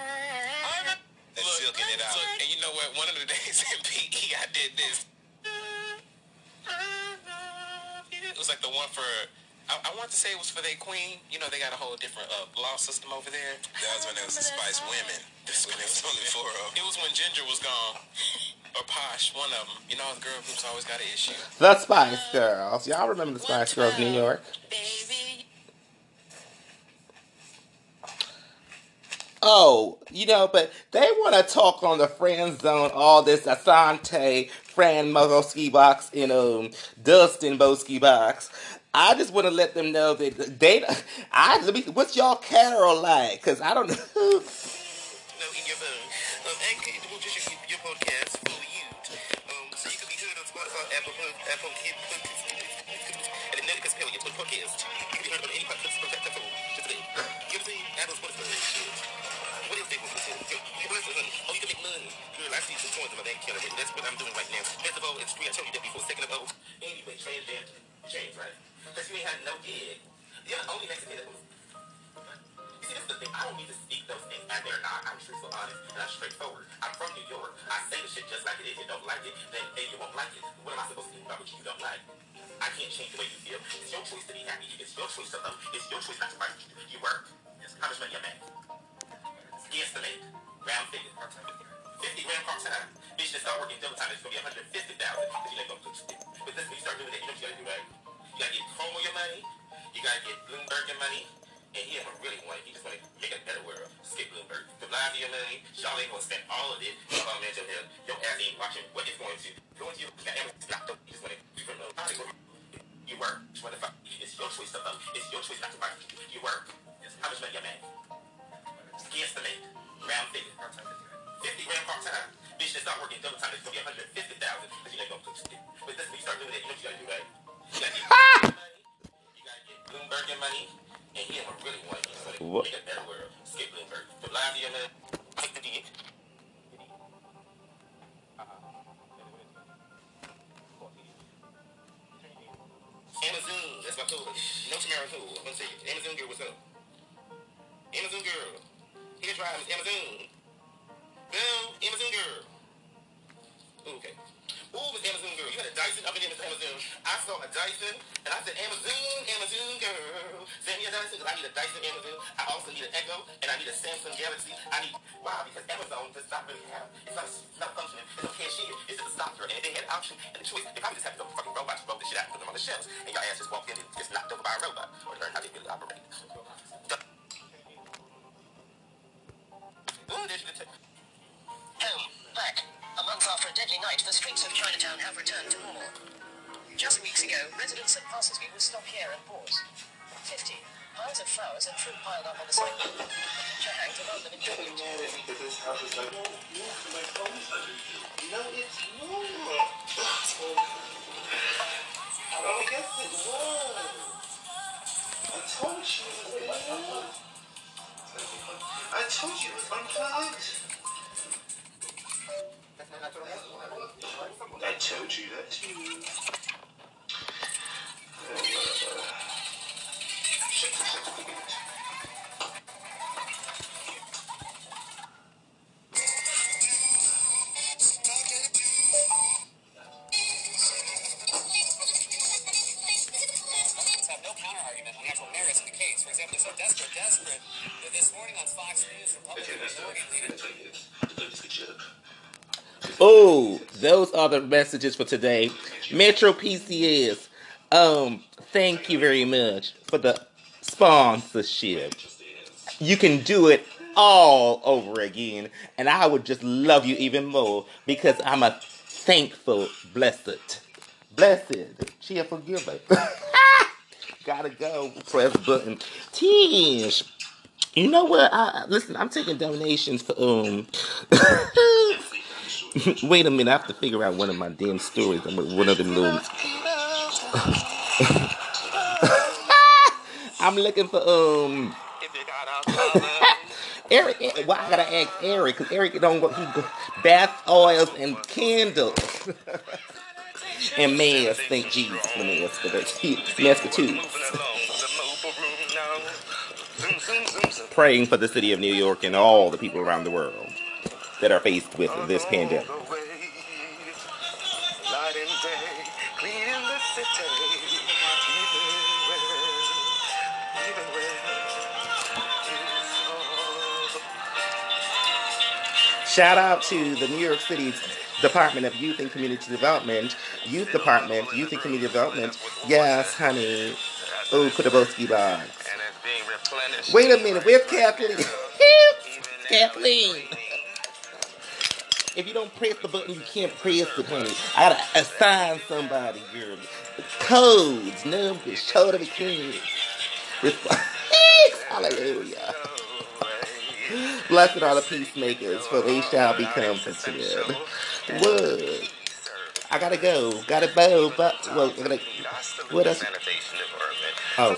[SPEAKER 2] That's silking it out.
[SPEAKER 34] Look, and you know what? One of the days in PE, I did this. It was like the one for. I, I want to say it was for their queen. You know, they got a whole different uh, law system over there.
[SPEAKER 2] That was when there was the Spice Women. This when there was only four of them.
[SPEAKER 34] It was when Ginger was gone. Or Posh, one of them. You know, the girl groups always got an issue.
[SPEAKER 5] The Spice Girls. Y'all remember the Spice Girls, New York? Oh, you know, but they want to talk on the friend zone, all this Asante, Fran Mogoski box, and um, Dustin Boski box. I just want to let them know that they, I, let me, what's y'all Carol like? Because I don't know.
[SPEAKER 2] That's what I'm doing right now. First of all, it's free. I told you that before. Second of all, you pay trans dance. Change, right? Because you ain't had no kid. You're the only Mexican that was you see, this is the thing. I don't need to speak those things as they're not. I'm truthful, honest, and I'm straightforward. I'm from New York. I say the shit just like it is. You don't like it, then, then you won't like it. What am I supposed to do about what you don't like? I can't change the way you feel. It's your choice to be happy. It's your choice to love. It's your choice not to fight. You work. How much money you make? Guess the make. Round figure. 50 grand part time. Bitch, just start working double time. It's to be 150000 because you to do. But this, when you start doing that, you know what you got to do, right? You got to get with your money. You got to get Bloomberg your money. And he don't really want it. He just want to make a better world. Skip Bloomberg. The live your money. Y'all ain't to spend all of it. On mental health. Your ass ain't watching what it's going to. Going to you. You got Amazon. You just want to. You from You work. You want to fuck. It's your choice to fuck. It's your choice not to fight. You work. How much money you make? Guess the make. Round figure. 50 grand part time. Bitch, just start working double time. It's going to be 150000 because you to. But this, when you start doing that, you know what you got to do, right? You got to get money. You got to get Bloomberg your money. And he really. He just
[SPEAKER 5] What?
[SPEAKER 2] make a better world. Skip Bloomberg. The live your man. Take the dick. Amazon, that's my code. No tomorrow who? I'm gonna say it. Amazon girl, what's up? Amazon girl. Here drive Miss Amazon. Girl, Amazon girl. Ooh, okay. Ooh, Miss Amazon girl. You had a Dyson up in here, Amazon. I saw a Dyson, and I said, Amazon, Amazon girl. Send me a Dyson, because I need a Dyson Amazon. I also need an Echo, and I need a Samsung Galaxy. I need, wow, because Amazon does not really have, it's not, it's not functioning. It's no cashier. It's just a stopper. And if they had an option and a choice, they probably just have to fucking robots, roll the shit out and put them on the shelves. And your ass just walked in and just knocked over by a robot. Or learn how they really operate. Ooh, there's the tip.
[SPEAKER 36] Night, the streets of Chinatown have returned to normal. Just weeks ago, residents at Parsonsby would stop here and pause. 50 piles of flowers and fruit piled up on the sidewalk. Chahang above them in tribute.
[SPEAKER 21] No, it's not. I guess it was. I told you it was. I told you it was unplugged. I told you that.
[SPEAKER 5] Oh, are the messages for today. Metro PCS, um, thank you very much for the sponsorship. You can do it all over again, and I would just love you even more because I'm a thankful, blessed, blessed, cheerful giver. Gotta go. Press button. Tish. You know what? I, listen, I'm taking donations for um. Wait a minute, I have to figure out one of my damn stories. I'm one of them little. I'm looking for um. Eric, Why well, I gotta ask Eric? Cause Eric don't go. He go bath oils and candles. and masks. Thank Jesus for masks for the mask for two. Praying for the city of New York and all the people around the world that are faced with this pandemic. Shout out to the New York City's Department of Youth and Community Development, Youth Department, Youth and Community Development. Yes, honey. Oh, Kudaboski box. Wait a minute, where's Kathleen? Kathleen. If you don't press the button, you can't press it, honey. I gotta assign somebody, girl. Codes, numbers, show them kids. Hallelujah. Blessed are the peacemakers, for they shall be comforted. What? I gotta go. Gotta bow, but well, gotta, what else?